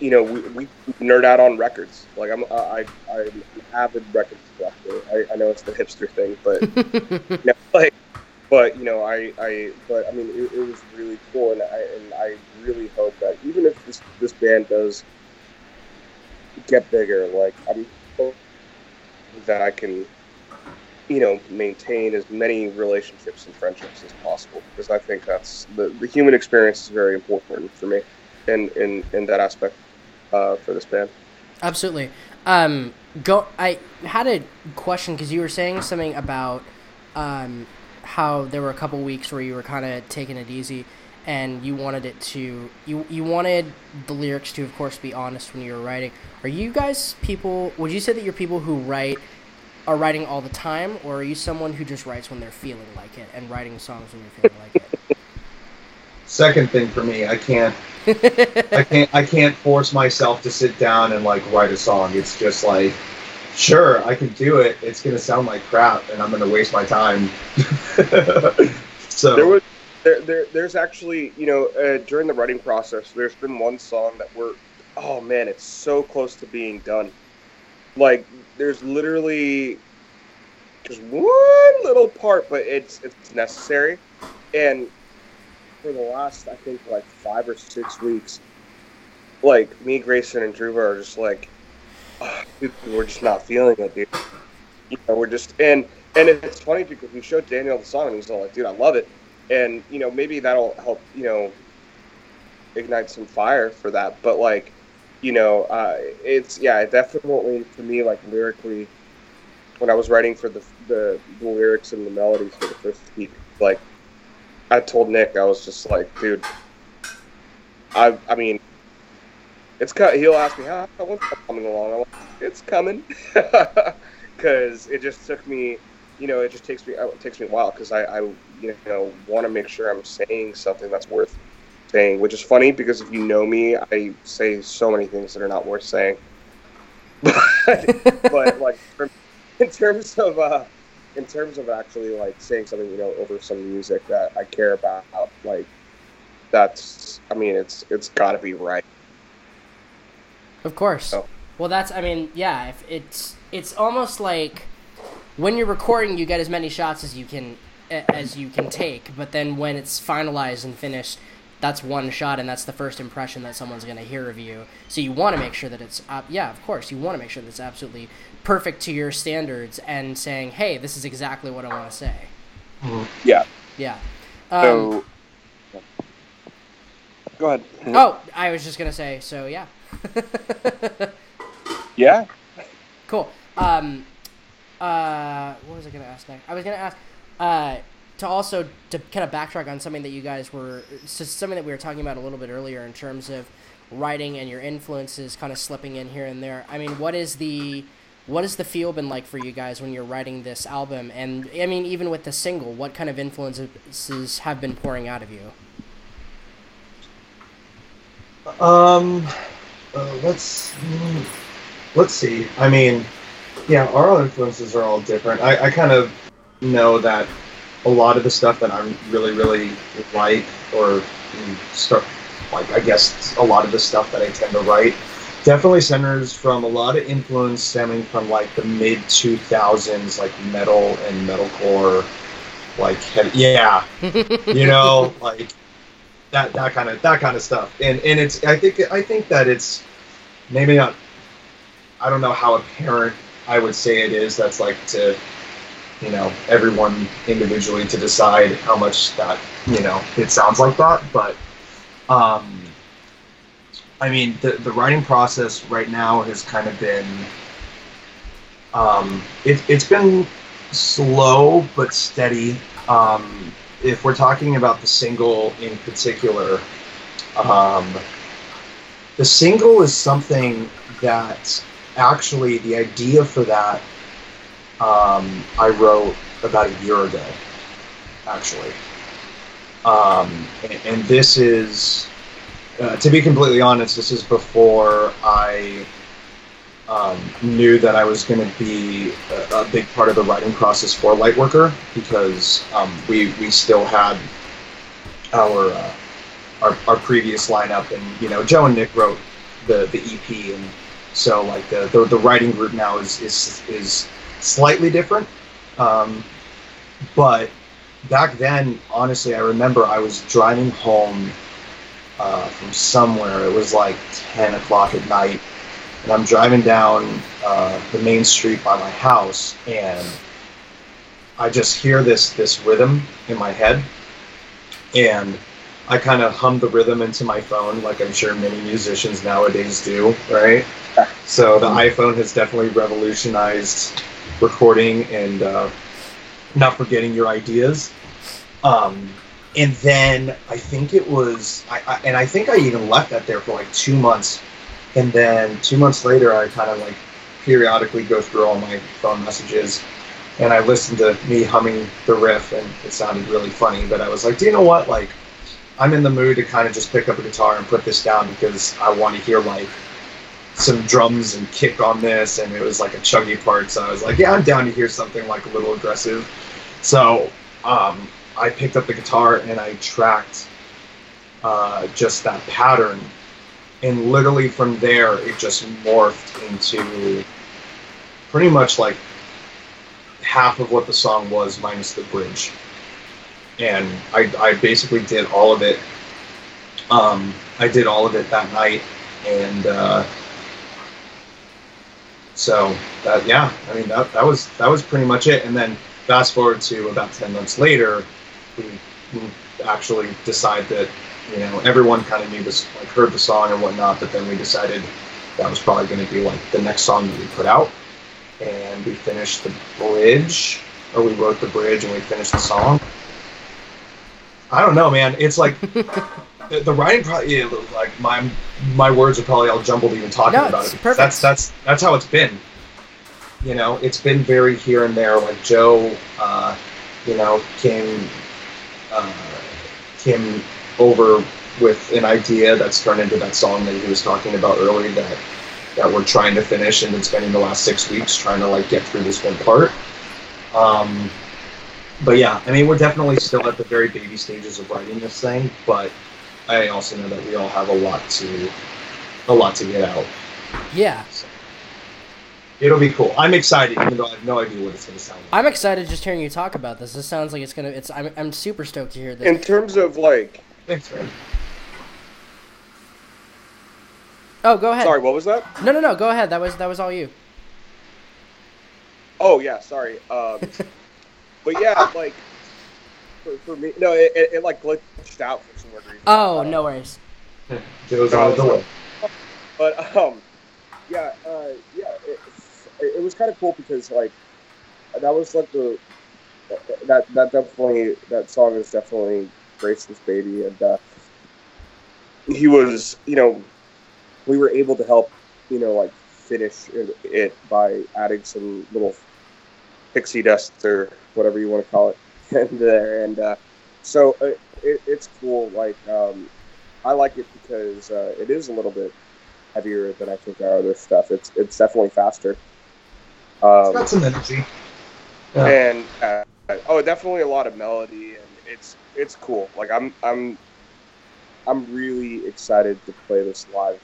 You know, we, we nerd out on records. Like I'm, I, I, I'm an avid record collector. I, I know it's the hipster thing, but you know, like, but you know, I, I, but I mean, it, it was really cool, and I, and I really hope that even if this this band does get bigger, like I'm that I can, you know, maintain as many relationships and friendships as possible because I think that's the the human experience is very important for me, in in in that aspect, uh, for this band. Absolutely. Um, go. I had a question because you were saying something about um, how there were a couple weeks where you were kind of taking it easy, and you wanted it to you you wanted the lyrics to, of course, be honest when you were writing. Are you guys people? Would you say that you're people who write are writing all the time, or are you someone who just writes when they're feeling like it and writing songs when you're feeling like it? Second thing for me, I can't, I can't, I can't force myself to sit down and like write a song. It's just like, sure, I can do it. It's gonna sound like crap, and I'm gonna waste my time. so There was there, there there's actually you know uh, during the writing process there's been one song that we're oh man it's so close to being done like there's literally just one little part but it's it's necessary. And for the last i think like five or six weeks like me grayson and Druva are just like "Ah, dude, we're just not feeling it dude. You know we're just and and it's funny because we showed daniel the song and he's all like dude i love it. And you know maybe that'll help you know ignite some fire for that but like you know uh, it's yeah it definitely for me like lyrically when i was writing for the, the the lyrics and the melodies for the first week like i told nick i was just like dude i i mean it's cut he'll ask me how that coming along? I'm like, it's coming. Because it just took me you know, it just takes me it takes me a while because I, I, you know, want to make sure I'm saying something that's worth saying. Which is funny because if you know me, I say so many things that are not worth saying. But, but like, in terms of uh, in terms of actually like saying something, you know, over some music that I care about, like that's, I mean, it's it's got to be right. Of course. Oh. Well, that's. I mean, yeah. If it's it's almost like when you're recording, you get as many shots as you can as you can take. But then when it's finalized and finished, that's one shot, and that's the first impression that someone's gonna hear of you. So you want to make sure that it's. Uh, yeah, of course, you want to make sure that it's absolutely perfect to your standards, and saying, "Hey, this is exactly what I want to say." Yeah. Yeah. Um, So. Go ahead. oh, I was just gonna say. So yeah. Yeah. Cool. Um, uh, what was I gonna ask next? I was gonna ask, uh, to also to kind of backtrack on something that you guys were, so something that we were talking about a little bit earlier in terms of writing and your influences kind of slipping in here and there. I mean, what is the what has the feel been like for you guys when you're writing this album? And I mean, even with the single, what kind of influences have been pouring out of you? Um, uh, let's let's see. I mean, yeah, our influences are all different. I, I kind of know that a lot of the stuff that I'm really, really like, or start, like I guess a lot of the stuff that I tend to write, definitely centers from a lot of influence stemming from like the mid 2000s, like metal and metalcore, like heavy, yeah, you know, like that that kind of that kind of stuff. And and it's I think I think that it's maybe not. I don't know how apparent I would say it is. That's like to you know everyone individually to decide how much that you know it sounds like that but um i mean the, the writing process right now has kind of been um it, it's been slow but steady. Um if we're talking about the single in particular um the single is something that actually the idea for that um, I wrote about a year ago, actually. Um, and, and, this is, uh, to be completely honest, this is before I um, knew that I was going to be a, a, big part of the writing process for Lightworker because um, we we still had our, uh, our our previous lineup, and you know Joe and Nick wrote the the EP, and so like the the, the writing group now is is is slightly different. Um, but back then, honestly, I remember I was driving home uh, from somewhere. It was like 10 o'clock at night. And I'm driving down uh, the main street by my house, and I just hear this this rhythm in my head, and I kind of hum the rhythm into my phone, like I'm sure many musicians nowadays do, right? So the iPhone has definitely revolutionized recording and uh, not forgetting your ideas. Um, and then I think it was, I, I, and I think I even left that there for like two months. And then two months later, I kind of like periodically go through all my phone messages and I listened to me humming the riff and it sounded really funny. But I was like, do you know what? Like, I'm in the mood to kind of just pick up a guitar and put this down because I want to hear like some drums and kick on this, and it was like a chuggy part. So I was like, yeah, I'm down to hear something like a little aggressive. So um, I picked up the guitar and I tracked uh, just that pattern, and literally from there it just morphed into pretty much like half of what the song was minus the bridge. And I, I basically did all of it. Um, I did all of it that night, and uh, so that yeah, I mean that that was that was pretty much it. And then fast forward to about ten months later, we, actually decide that you know everyone kind of knew this, like heard the song and whatnot, but then we decided that was probably going to be like the next song that we put out, and we finished the bridge, or we wrote the bridge and we finished the song. I don't know, man. It's like the, the writing probably yeah, like my my words are probably all jumbled even talking no, about it. Perfect. That's that's that's how it's been. You know, it's been very here and there. Like Joe, uh, you know, came uh, came over with an idea that's turned into that song that he was talking about earlier that that we're trying to finish and been spending the last six weeks trying to like get through this one part. Um, but yeah, I mean, we're definitely still at the very baby stages of writing this thing, but I also know that we all have a lot to a lot to get out. Yeah. So, it'll be cool. I'm excited, even though I have no idea what it's going to sound like. I'm excited just hearing you talk about this. This sounds like it's gonna. It's. I'm. I'm super stoked to hear this. In terms of like, Thanks, man. oh, go ahead. sorry, what was that? No, no, no. Go ahead. That was that was all you. Oh yeah, sorry. Um, but yeah, like for, for me, no, it, it, it like glitched out for some weird reason. Oh, Um, no worries. Joe's on the way. But um, yeah, uh, yeah, it, it was kind of cool because like that was like the that that definitely that song is definitely Grayson's baby, and uh, he was you know we were able to help you know like finish it, it by adding some little pixie dust or whatever you want to call it in there, and uh, so uh, it, it's cool. Like um, I like it because uh, it is a little bit heavier than I think our other stuff. It's it's definitely faster. It's Um, got some energy. Yeah. and uh, oh, definitely a lot of melody, and it's it's cool. Like I'm I'm I'm really excited to play this live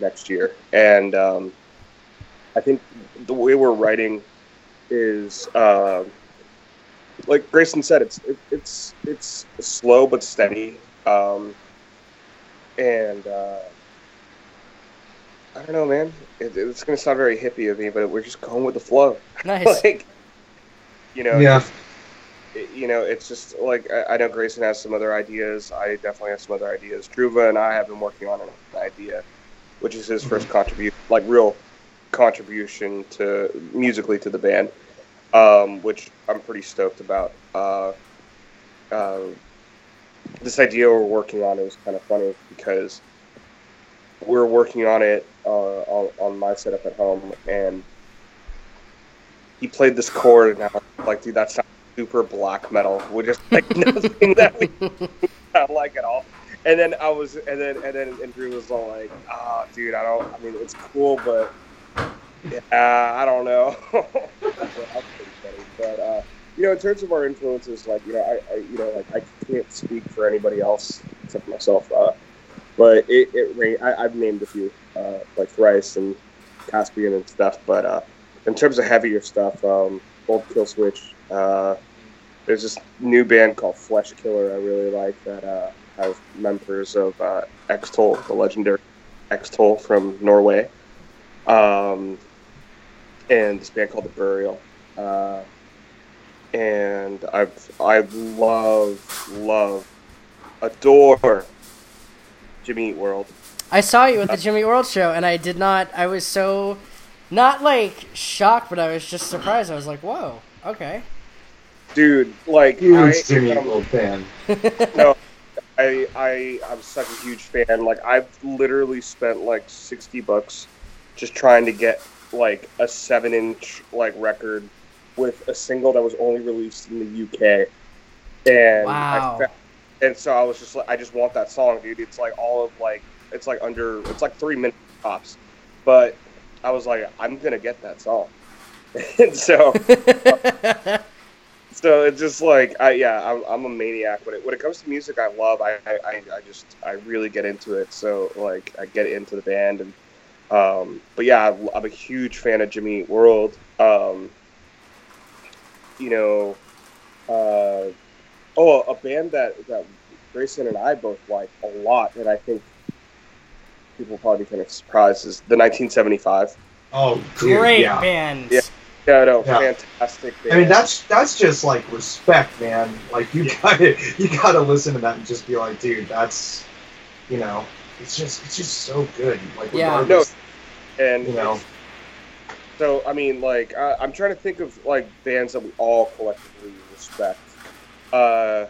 next year, and um, I think the way we're writing is uh, like Grayson said, it's it, it's it's slow but steady, um, and uh, I don't know, man. It, it's gonna sound very hippie of me, but we're just going with the flow. Nice. like, you know, Yeah. it- you know, it's just like I, I know Grayson has some other ideas. I definitely have some other ideas. Druva and I have been working on an idea, which is his first contribution, like real contribution to musically to the band, um, which I'm pretty stoked about. Uh, uh, this idea we're working on is kind of funny because we're working on it uh, on, on my setup at home, and he played this chord, and I was like, dude, that sounds super black metal, which just like nothing that we not like at all. And then I was, and then and then and Drew was all like, "Ah, dude, I don't. I mean, it's cool, but yeah, I don't know." But uh, you know, in terms of our influences, like you know, I, I you know, like I can't speak for anybody else except myself. Uh, but it, it I, I've named a few, uh, like Thrice and Caspian and stuff. But uh, in terms of heavier stuff, um, Old Killswitch. Uh, there's this new band called Fleshkiller I really like that uh, has members of uh, Extol, the legendary Extol from Norway, um, and this band called The Burial. Uh, and I've I love love adore Jimmy Eat World. I saw you at the Jimmy World show, and I did not. I was so not like shocked, but I was just surprised. I was like, "Whoa, okay." Dude, like Huge I, Jimmy um, Gold fan. no, I I I'm such a huge fan. Like I've literally spent like sixty bucks just trying to get like a seven inch like record with a single that was only released in the UK. And Wow. I, and so I was just like, I just want that song, dude. It's like all of like, it's like under, it's like three minutes tops. But I was like, I'm gonna get that song. and so so it's just like I yeah I'm, I'm a maniac when it when it comes to music I love I, I I just I really get into it so like I get into the band and um but yeah I'm, I'm a huge fan of Jimmy Eat World um you know uh oh a band that that Grayson and I both like a lot and I think people will probably be kind of surprised is the 1975 Oh, dude, Great yeah. band. Yeah. yeah no Yeah. fantastic band. I mean, that's that's just like respect, man. Like you gotta you gotta listen to that and just be like, dude, that's you know, it's just it's just so good. Like Yeah. regardless, and you know, So I mean, like I, I'm trying to think of like bands that we all collectively respect. Uh,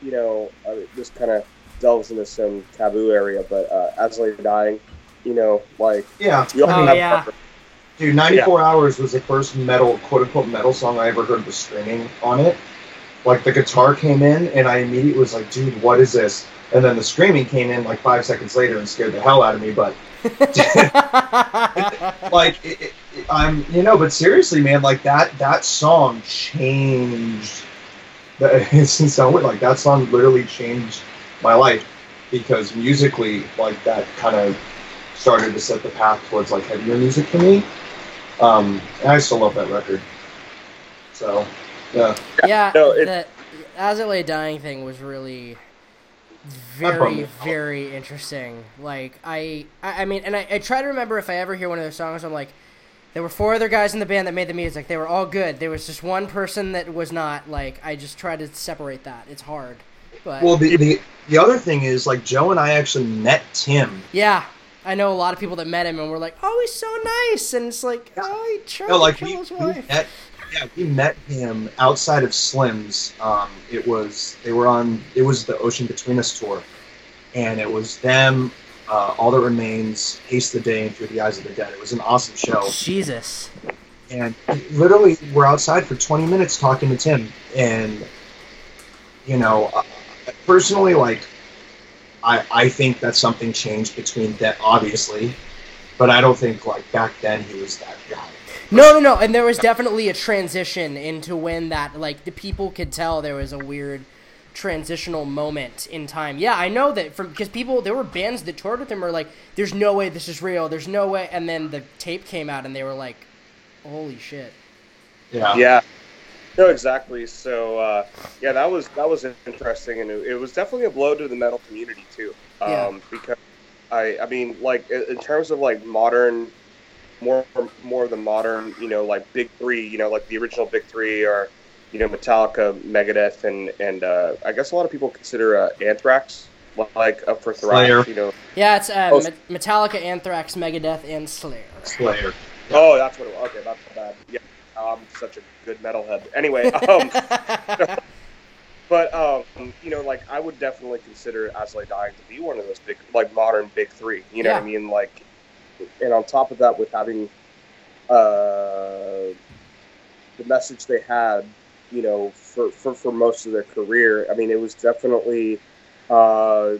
you know, I mean, this kind of delves into some taboo area, but uh, As Lay Dying, you know, like yeah. we all Oh, have yeah. our- Dude, 94 Hours was the first metal, quote unquote, metal song I ever heard with screaming on it. Like the guitar came in, and I immediately was like, dude, what is this? And then the screaming came in like five seconds later and scared the hell out of me. But like, it, it, it- I'm, you know, but seriously, man, like that that song changed. The, it's so weird. Like that song literally changed my life because musically, like that kind of started to set the path towards like heavier music for me. Um, and I still love that record. So, yeah. yeah, No, it- the As I Lay Dying thing was really That bummed very, very interesting. Like, I, I, I mean, and I, I try to remember if I ever hear one of their songs, I'm like, there were four other guys in the band that made the music. They were all good. There was just one person that was not. Like, I just try to separate that. It's hard. But, Well, the, the the other thing is like Joe and I actually met Tim. yeah. I know a lot of people that met him and were like, "Oh, he's so nice," and it's like, "Oh, he tried No, like to kill his wife." met. Yeah, we met him outside of Slim's. Um, it was they were on. It was the Ocean Between Us tour, and it was them, uh, All That Remains, Haste the Day, and Through the Eyes of the Dead. It was an awesome show. Jesus. and literally we're outside for 20 minutes talking to tim and you know uh, personally like i i think that something changed between that obviously but i don't think like back then he was that guy No, no, no. And there was definitely a transition into when that, like, the people could tell there was a weird transitional moment in time. Yeah, I know that from because people there were bands that toured with him were like, "There's no way this is real. There's no way." And then the tape came out, and they were like, "Holy shit!" Yeah. Yeah. No, exactly. So uh, yeah, that was that was interesting, and it, it was definitely a blow to the metal community too. Um, Yeah. Because I, I mean, like in in terms of like modern, more more of the modern, you know, like big three, you know, like the original big three are, you know, Metallica, Megadeth, and and uh, I guess a lot of people consider uh, Anthrax like up for Slayer. thrash, you know. Yeah, it's uh, Oh. Metallica, Anthrax, Megadeth, and Slayer. Slayer. Oh, that's what it was. Okay, that's bad. Yeah, I'm such a good metalhead. Anyway, um, but um, you know, like I would definitely consider As I Dying to be one of those big, like modern big three. You know what I mean? Like, and on top of that, with having uh, the message they had, you know, for, for for most of their career, I mean, it was definitely, uh,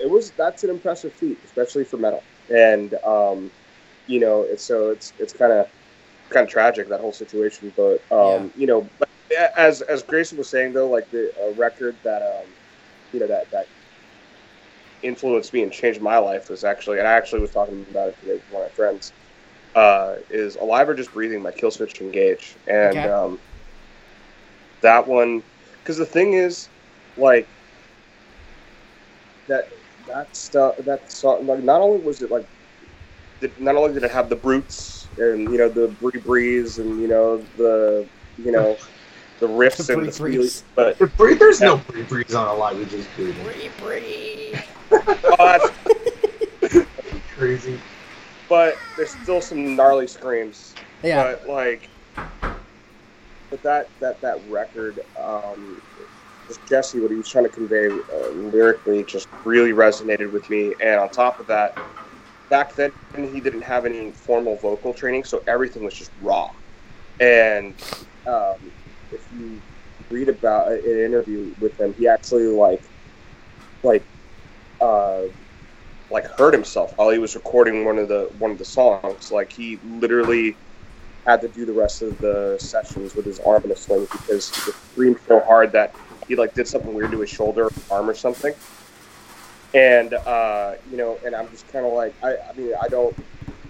it was that's an impressive feat, especially for metal. And um, you know, it's, so it's it's kind of kind of tragic that whole situation. But um, you know, but as as Grayson was saying though, like the a record that um, you know that that influenced me and changed my life was actually, and I actually was talking about it today with one of my friends. Uh, is Alive or Just Breathing by Killswitch Engage, and Okay. um, that one, because the thing is, like that that stuff that song, like not only was it like, did, not only did it have the brutes and you know the bree breeze and you know the you know the riffs The and the Bree Breeze. but If Bree- there's no Bree Breeze on a live, we just breathing. Bree, bree. oh, Crazy. but there's still some gnarly screams. Yeah. But like, but that that that record, um, just Jesse, what he was trying to convey uh, lyrically, just really resonated with me. And on top of that, back then he didn't have any formal vocal training, so everything was just raw. And um, if you read about an interview with him, he actually like like uh, like hurt himself while he was recording one of the one of the songs. Like he literally had to do the rest of the sessions with his arm in a sling because he screamed so hard that he like did something weird to his shoulder or arm or something. And uh, you know, and I'm just kind of like, I, I mean, I don't,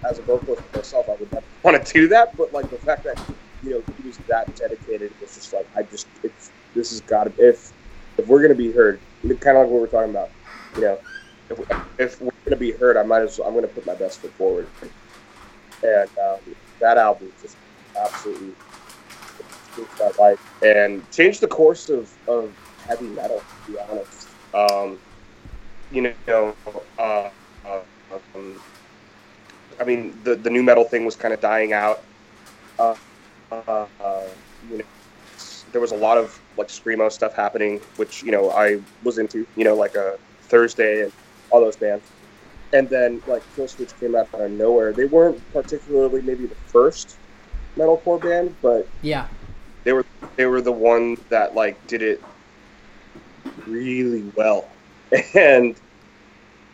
as a vocalist myself, I would never want to do that. But like the fact that you know he was that dedicated, it's just like I just, it's this has got to if if we're gonna be heard, kind of like what we're talking about, you know, if, if we're gonna be heard, I might as well, I'm gonna put my best foot forward. And um, that album just absolutely changed my life and changed the course of, of heavy metal. To be honest, um, you know, uh, uh, um, I mean, the the new metal thing was kind of dying out. Uh, uh, uh, you know, there was a lot of like screamo stuff happening, which you know I was into. You know, like a Thursday and all those bands. And then like Killswitch came out out of nowhere. They weren't particularly maybe the first metalcore band, but Yeah. they were they were the one that like did it really well. And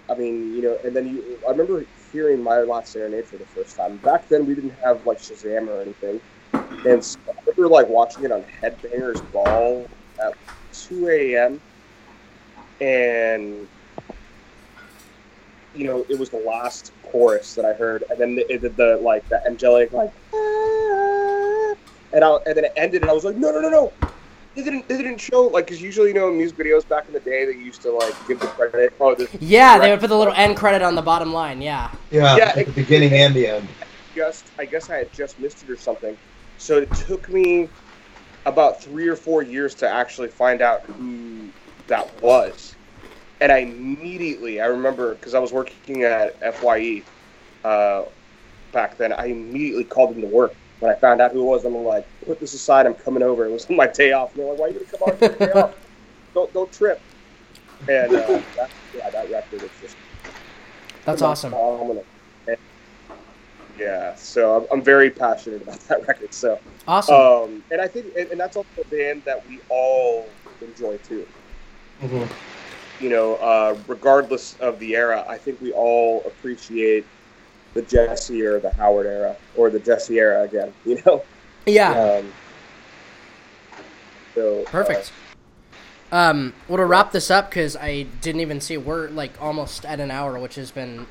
I mean, you know, and then you I remember hearing My Last Serenade for the first time. Back then we didn't have like Shazam or anything. And so I remember like watching it on Headbangers Ball at two AM and you know, it was the last chorus that I heard, and then it did the like the angelic like, "Ah," and I and then it ended, and I was like, no, no, no, no, they didn't they didn't show like because usually you know in music videos back in the day they used to like give the credit. Oh, this Yeah, they would put the little end credit on the bottom line. Yeah. Yeah, Yeah, at it- the beginning and the end. just I guess I had just missed it or something. So it took me about three or four years to actually find out who that was. And I immediately, I remember because I was working at FYE uh, back then. I immediately called him to work when I found out who it was. I'm like, put this aside. I'm coming over. It was my day off. And they're like, why are you gonna come on your day off? Don't don't trip. And uh, that, yeah, that record is just That's awesome. phenomenal. And, yeah, so I'm, I'm very passionate about that record. So, Awesome. um, and I think, and, and that's also a band that we all enjoy too. You know, uh, regardless of the era, I think we all appreciate the Jesse or the Howard era or the Jesse era again. You know. Yeah. Um, so uh, Perfect. Um, well, to wrap this up, because I didn't even see we're like almost at an hour, which has been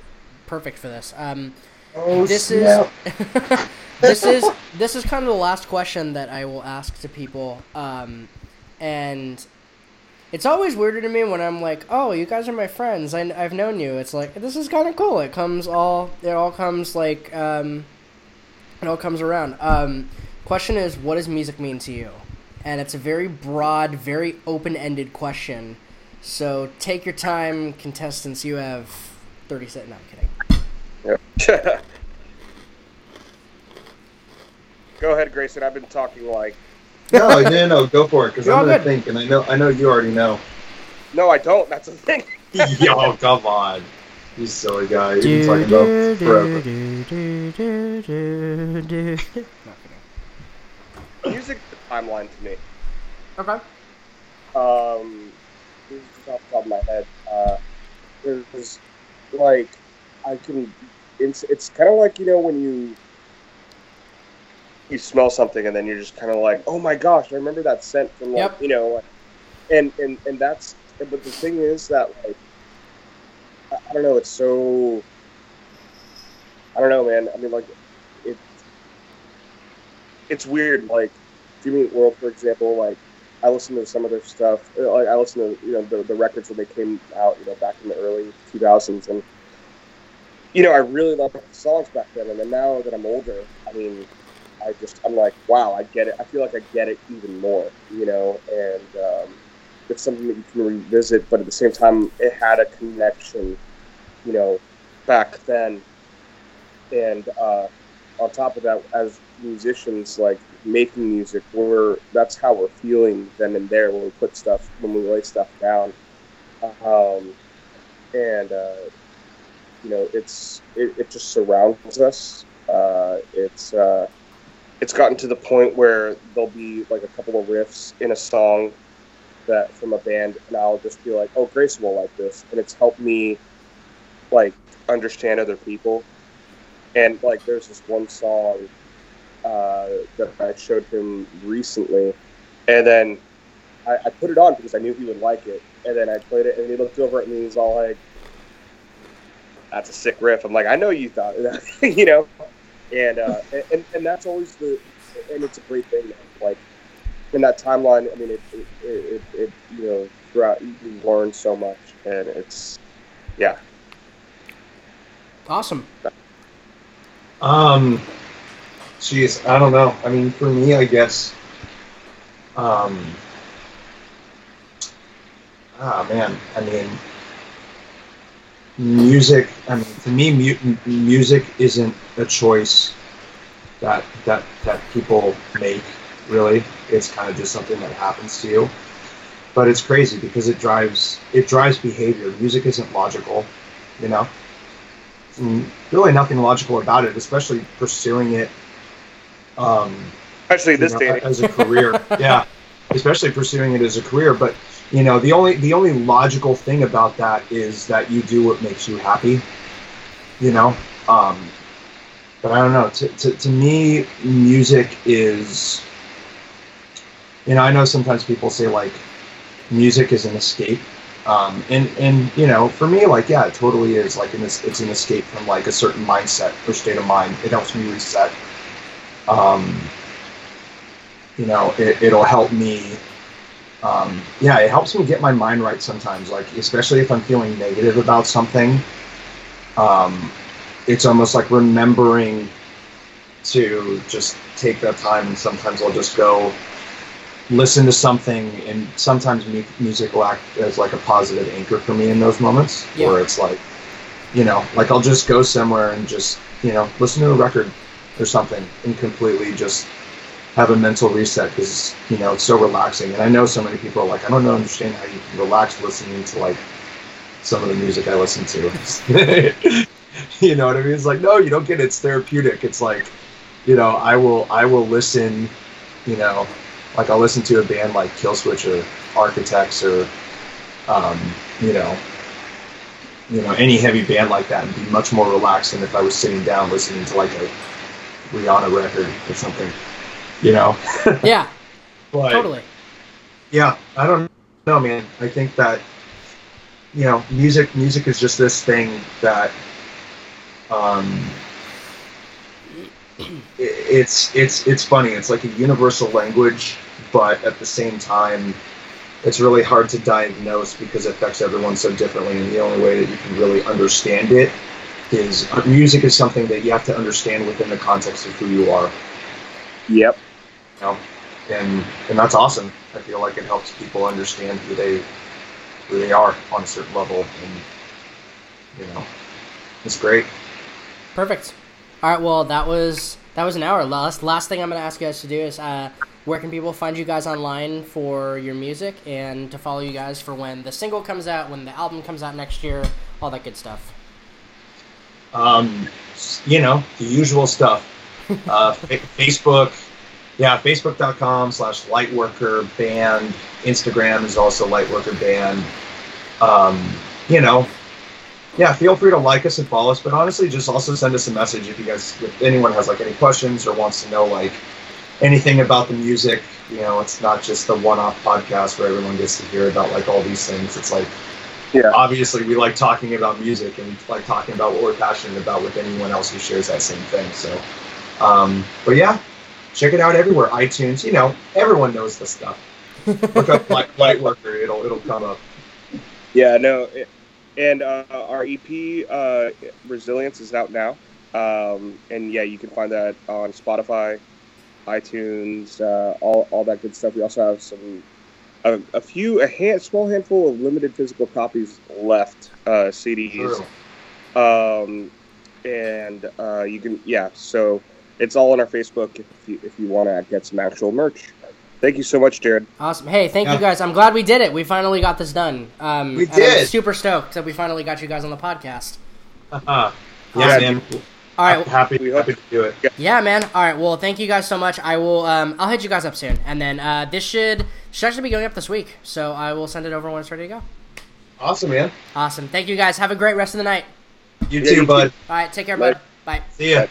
perfect for this. Um, Oh, this snap. is this is this is kind of the last question that I will ask to people, um, and it's always weirder to me when I'm like, "Oh, you guys are my friends. I, I've known you." It's like this is kind of cool. It comes all it all comes like um, it all comes around. Um, question is, what does music mean to you? And it's a very broad, very open-ended question. So take your time, contestants. You have thirty seconds. No, I'm kidding. Go ahead, Grayson. I've been talking like. no, no, no, go for it because I'm gonna good. think, and I know, I know you already know. No, I don't. That's the thing. Yo, come on, you silly guy. You've been talking about forever. Music timeline to me. Okay. um, this is just off the top of my head. Uh, there's like, I can, it's, it's kind of like, you know, when you, you smell something and then you're just kind of like, oh my gosh, I remember that scent from like, Yep. you know, and, and, and that's, but the thing is that like, I, don't know, it's so, I don't know, man. I mean, like, it, it's weird. Like, Jimmy Eat World, for example, like, I listen to some of their stuff. Like I listen to you know the, the records when they came out, you know, back in the early 2000s, and you know I really loved the songs back then. And then now that I'm older, I mean, I just I'm like, wow, I get it. I feel like I get it even more, you know, and um, it's something that you can revisit. But at the same time, it had a connection, you know, back then. And uh, on top of that, as musicians, like making music, we're that's how we're feeling then and there when we put stuff when we lay stuff down. Um, and uh, you know, it's it, it just surrounds us. Uh, it's uh, it's gotten to the point where there'll be like a couple of riffs in a song that from a band, and I'll just be like, "Oh, Grace will like this," and it's helped me like understand other people. And like, there's this one song uh, that I showed him recently, and then I, I put it on because I knew he would like it. And then I played it, and he looked over at me, and he's all like, "That's a sick riff." I'm like, "I know you thought that," you know, and uh, and and that's always the, and it's a great thing. Man. Like in that timeline, I mean, it it, it, it you know throughout you learn so much, and it's yeah. Awesome. Um, jeez, I don't know. I mean, for me, I guess. Um. Ah man, I mean, music. I mean, to me, mu- music isn't a choice that that that people make. Really, it's kind of just something that happens to you. But it's crazy because it drives it drives behavior. Music isn't logical, you know. And really nothing logical about it, especially pursuing it um, Especially you this know, day. as a career. yeah, especially pursuing it as a career. But you know, the only the only logical thing about that is that you do what makes you happy. You know, um, but I don't know. To, to, to me, music is. You know, I know sometimes people say like, music is an escape. Um, and and you know, for me, like yeah, it totally is. Like, an, it's an escape from like a certain mindset or state of mind. It helps me reset. Um, you know, it, it'll help me. Um, yeah, it helps me get my mind right sometimes. Like, especially if I'm feeling negative about something. Um, it's almost like remembering to just take that time, and sometimes I'll just go listen to something, and sometimes mu- music will act as like a positive anchor for me in those moments Yeah. where it's like, you know, like I'll just go somewhere and just, you know, listen to a record or something and completely just have a mental reset because you know it's so relaxing. And I know so many people are like, I don't know, understand how you can relax listening to like some of the music I listen to. you know what I mean? It's like, no, you don't get it. It's therapeutic. It's like, you know, I will, I will listen. You know, like I'll listen to a band like Killswitch or Architects or, um, you know, you know any heavy band like that and be much more relaxed than if I was sitting down listening to like a Rihanna record or something. You know. Yeah, but, totally. Yeah, I don't know, man. I think that you know, music music is just this thing that um i- it's it's it's funny. It's like a universal language, but at the same time it's really hard to diagnose because it affects everyone so differently and the only way that you can really understand it is uh, music is something that you have to understand within the context of who you are Yep. You know, and and that's awesome. I feel like it helps people understand who they who they are on a certain level, and you know, it's great. Perfect. All right. Well, that was that was an hour. Last last thing I'm gonna ask you guys to do is uh, where can people find you guys online for your music and to follow you guys for when the single comes out, when the album comes out next year, all that good stuff. Um, you know, the usual stuff. Uh, Facebook, yeah, facebook.com slash lightworker band. Instagram is also lightworker band. Um, you know, yeah, feel free to like us and follow us, but honestly, just also send us a message if you guys, if anyone has like any questions or wants to know like anything about the music. You know, it's not just the one-off podcast where everyone gets to hear about like all these things. It's like, Yeah. obviously, we like talking about music and like talking about what we're passionate about with anyone else who shares that same thing. So, um, but yeah, check it out everywhere. iTunes, you know, everyone knows this stuff. Look up Light, Lightworker; it'll it'll come up. Yeah, no, it- and uh, our EP uh, Resilience is out now, um, and yeah, you can find that on Spotify, iTunes, uh, all all that good stuff. We also have some a, a few a hand, small handful of limited physical copies left uh, CDs, um, and uh, you can yeah, so it's all on our Facebook if you if you want to get some actual merch. Thank you so much, Jared. Awesome. Hey, thank you guys. I'm glad we did it. We finally got this done. Um, We and I'm did. super stoked that we finally got you guys on the podcast. Uh-huh. Yeah, Awesome. man. All right. happy We happy to do it. Yeah, man. All right. Well, thank you guys so much. I will. Um, I'll hit you guys up soon, and then uh, this should should actually be going up this week. So I will send it over when it's ready to go. Awesome, man. Awesome. Thank you guys. Have a great rest of the night. You Yeah, too, you bud. All right. Take care, Bye. bud. Bye. See ya. Bye.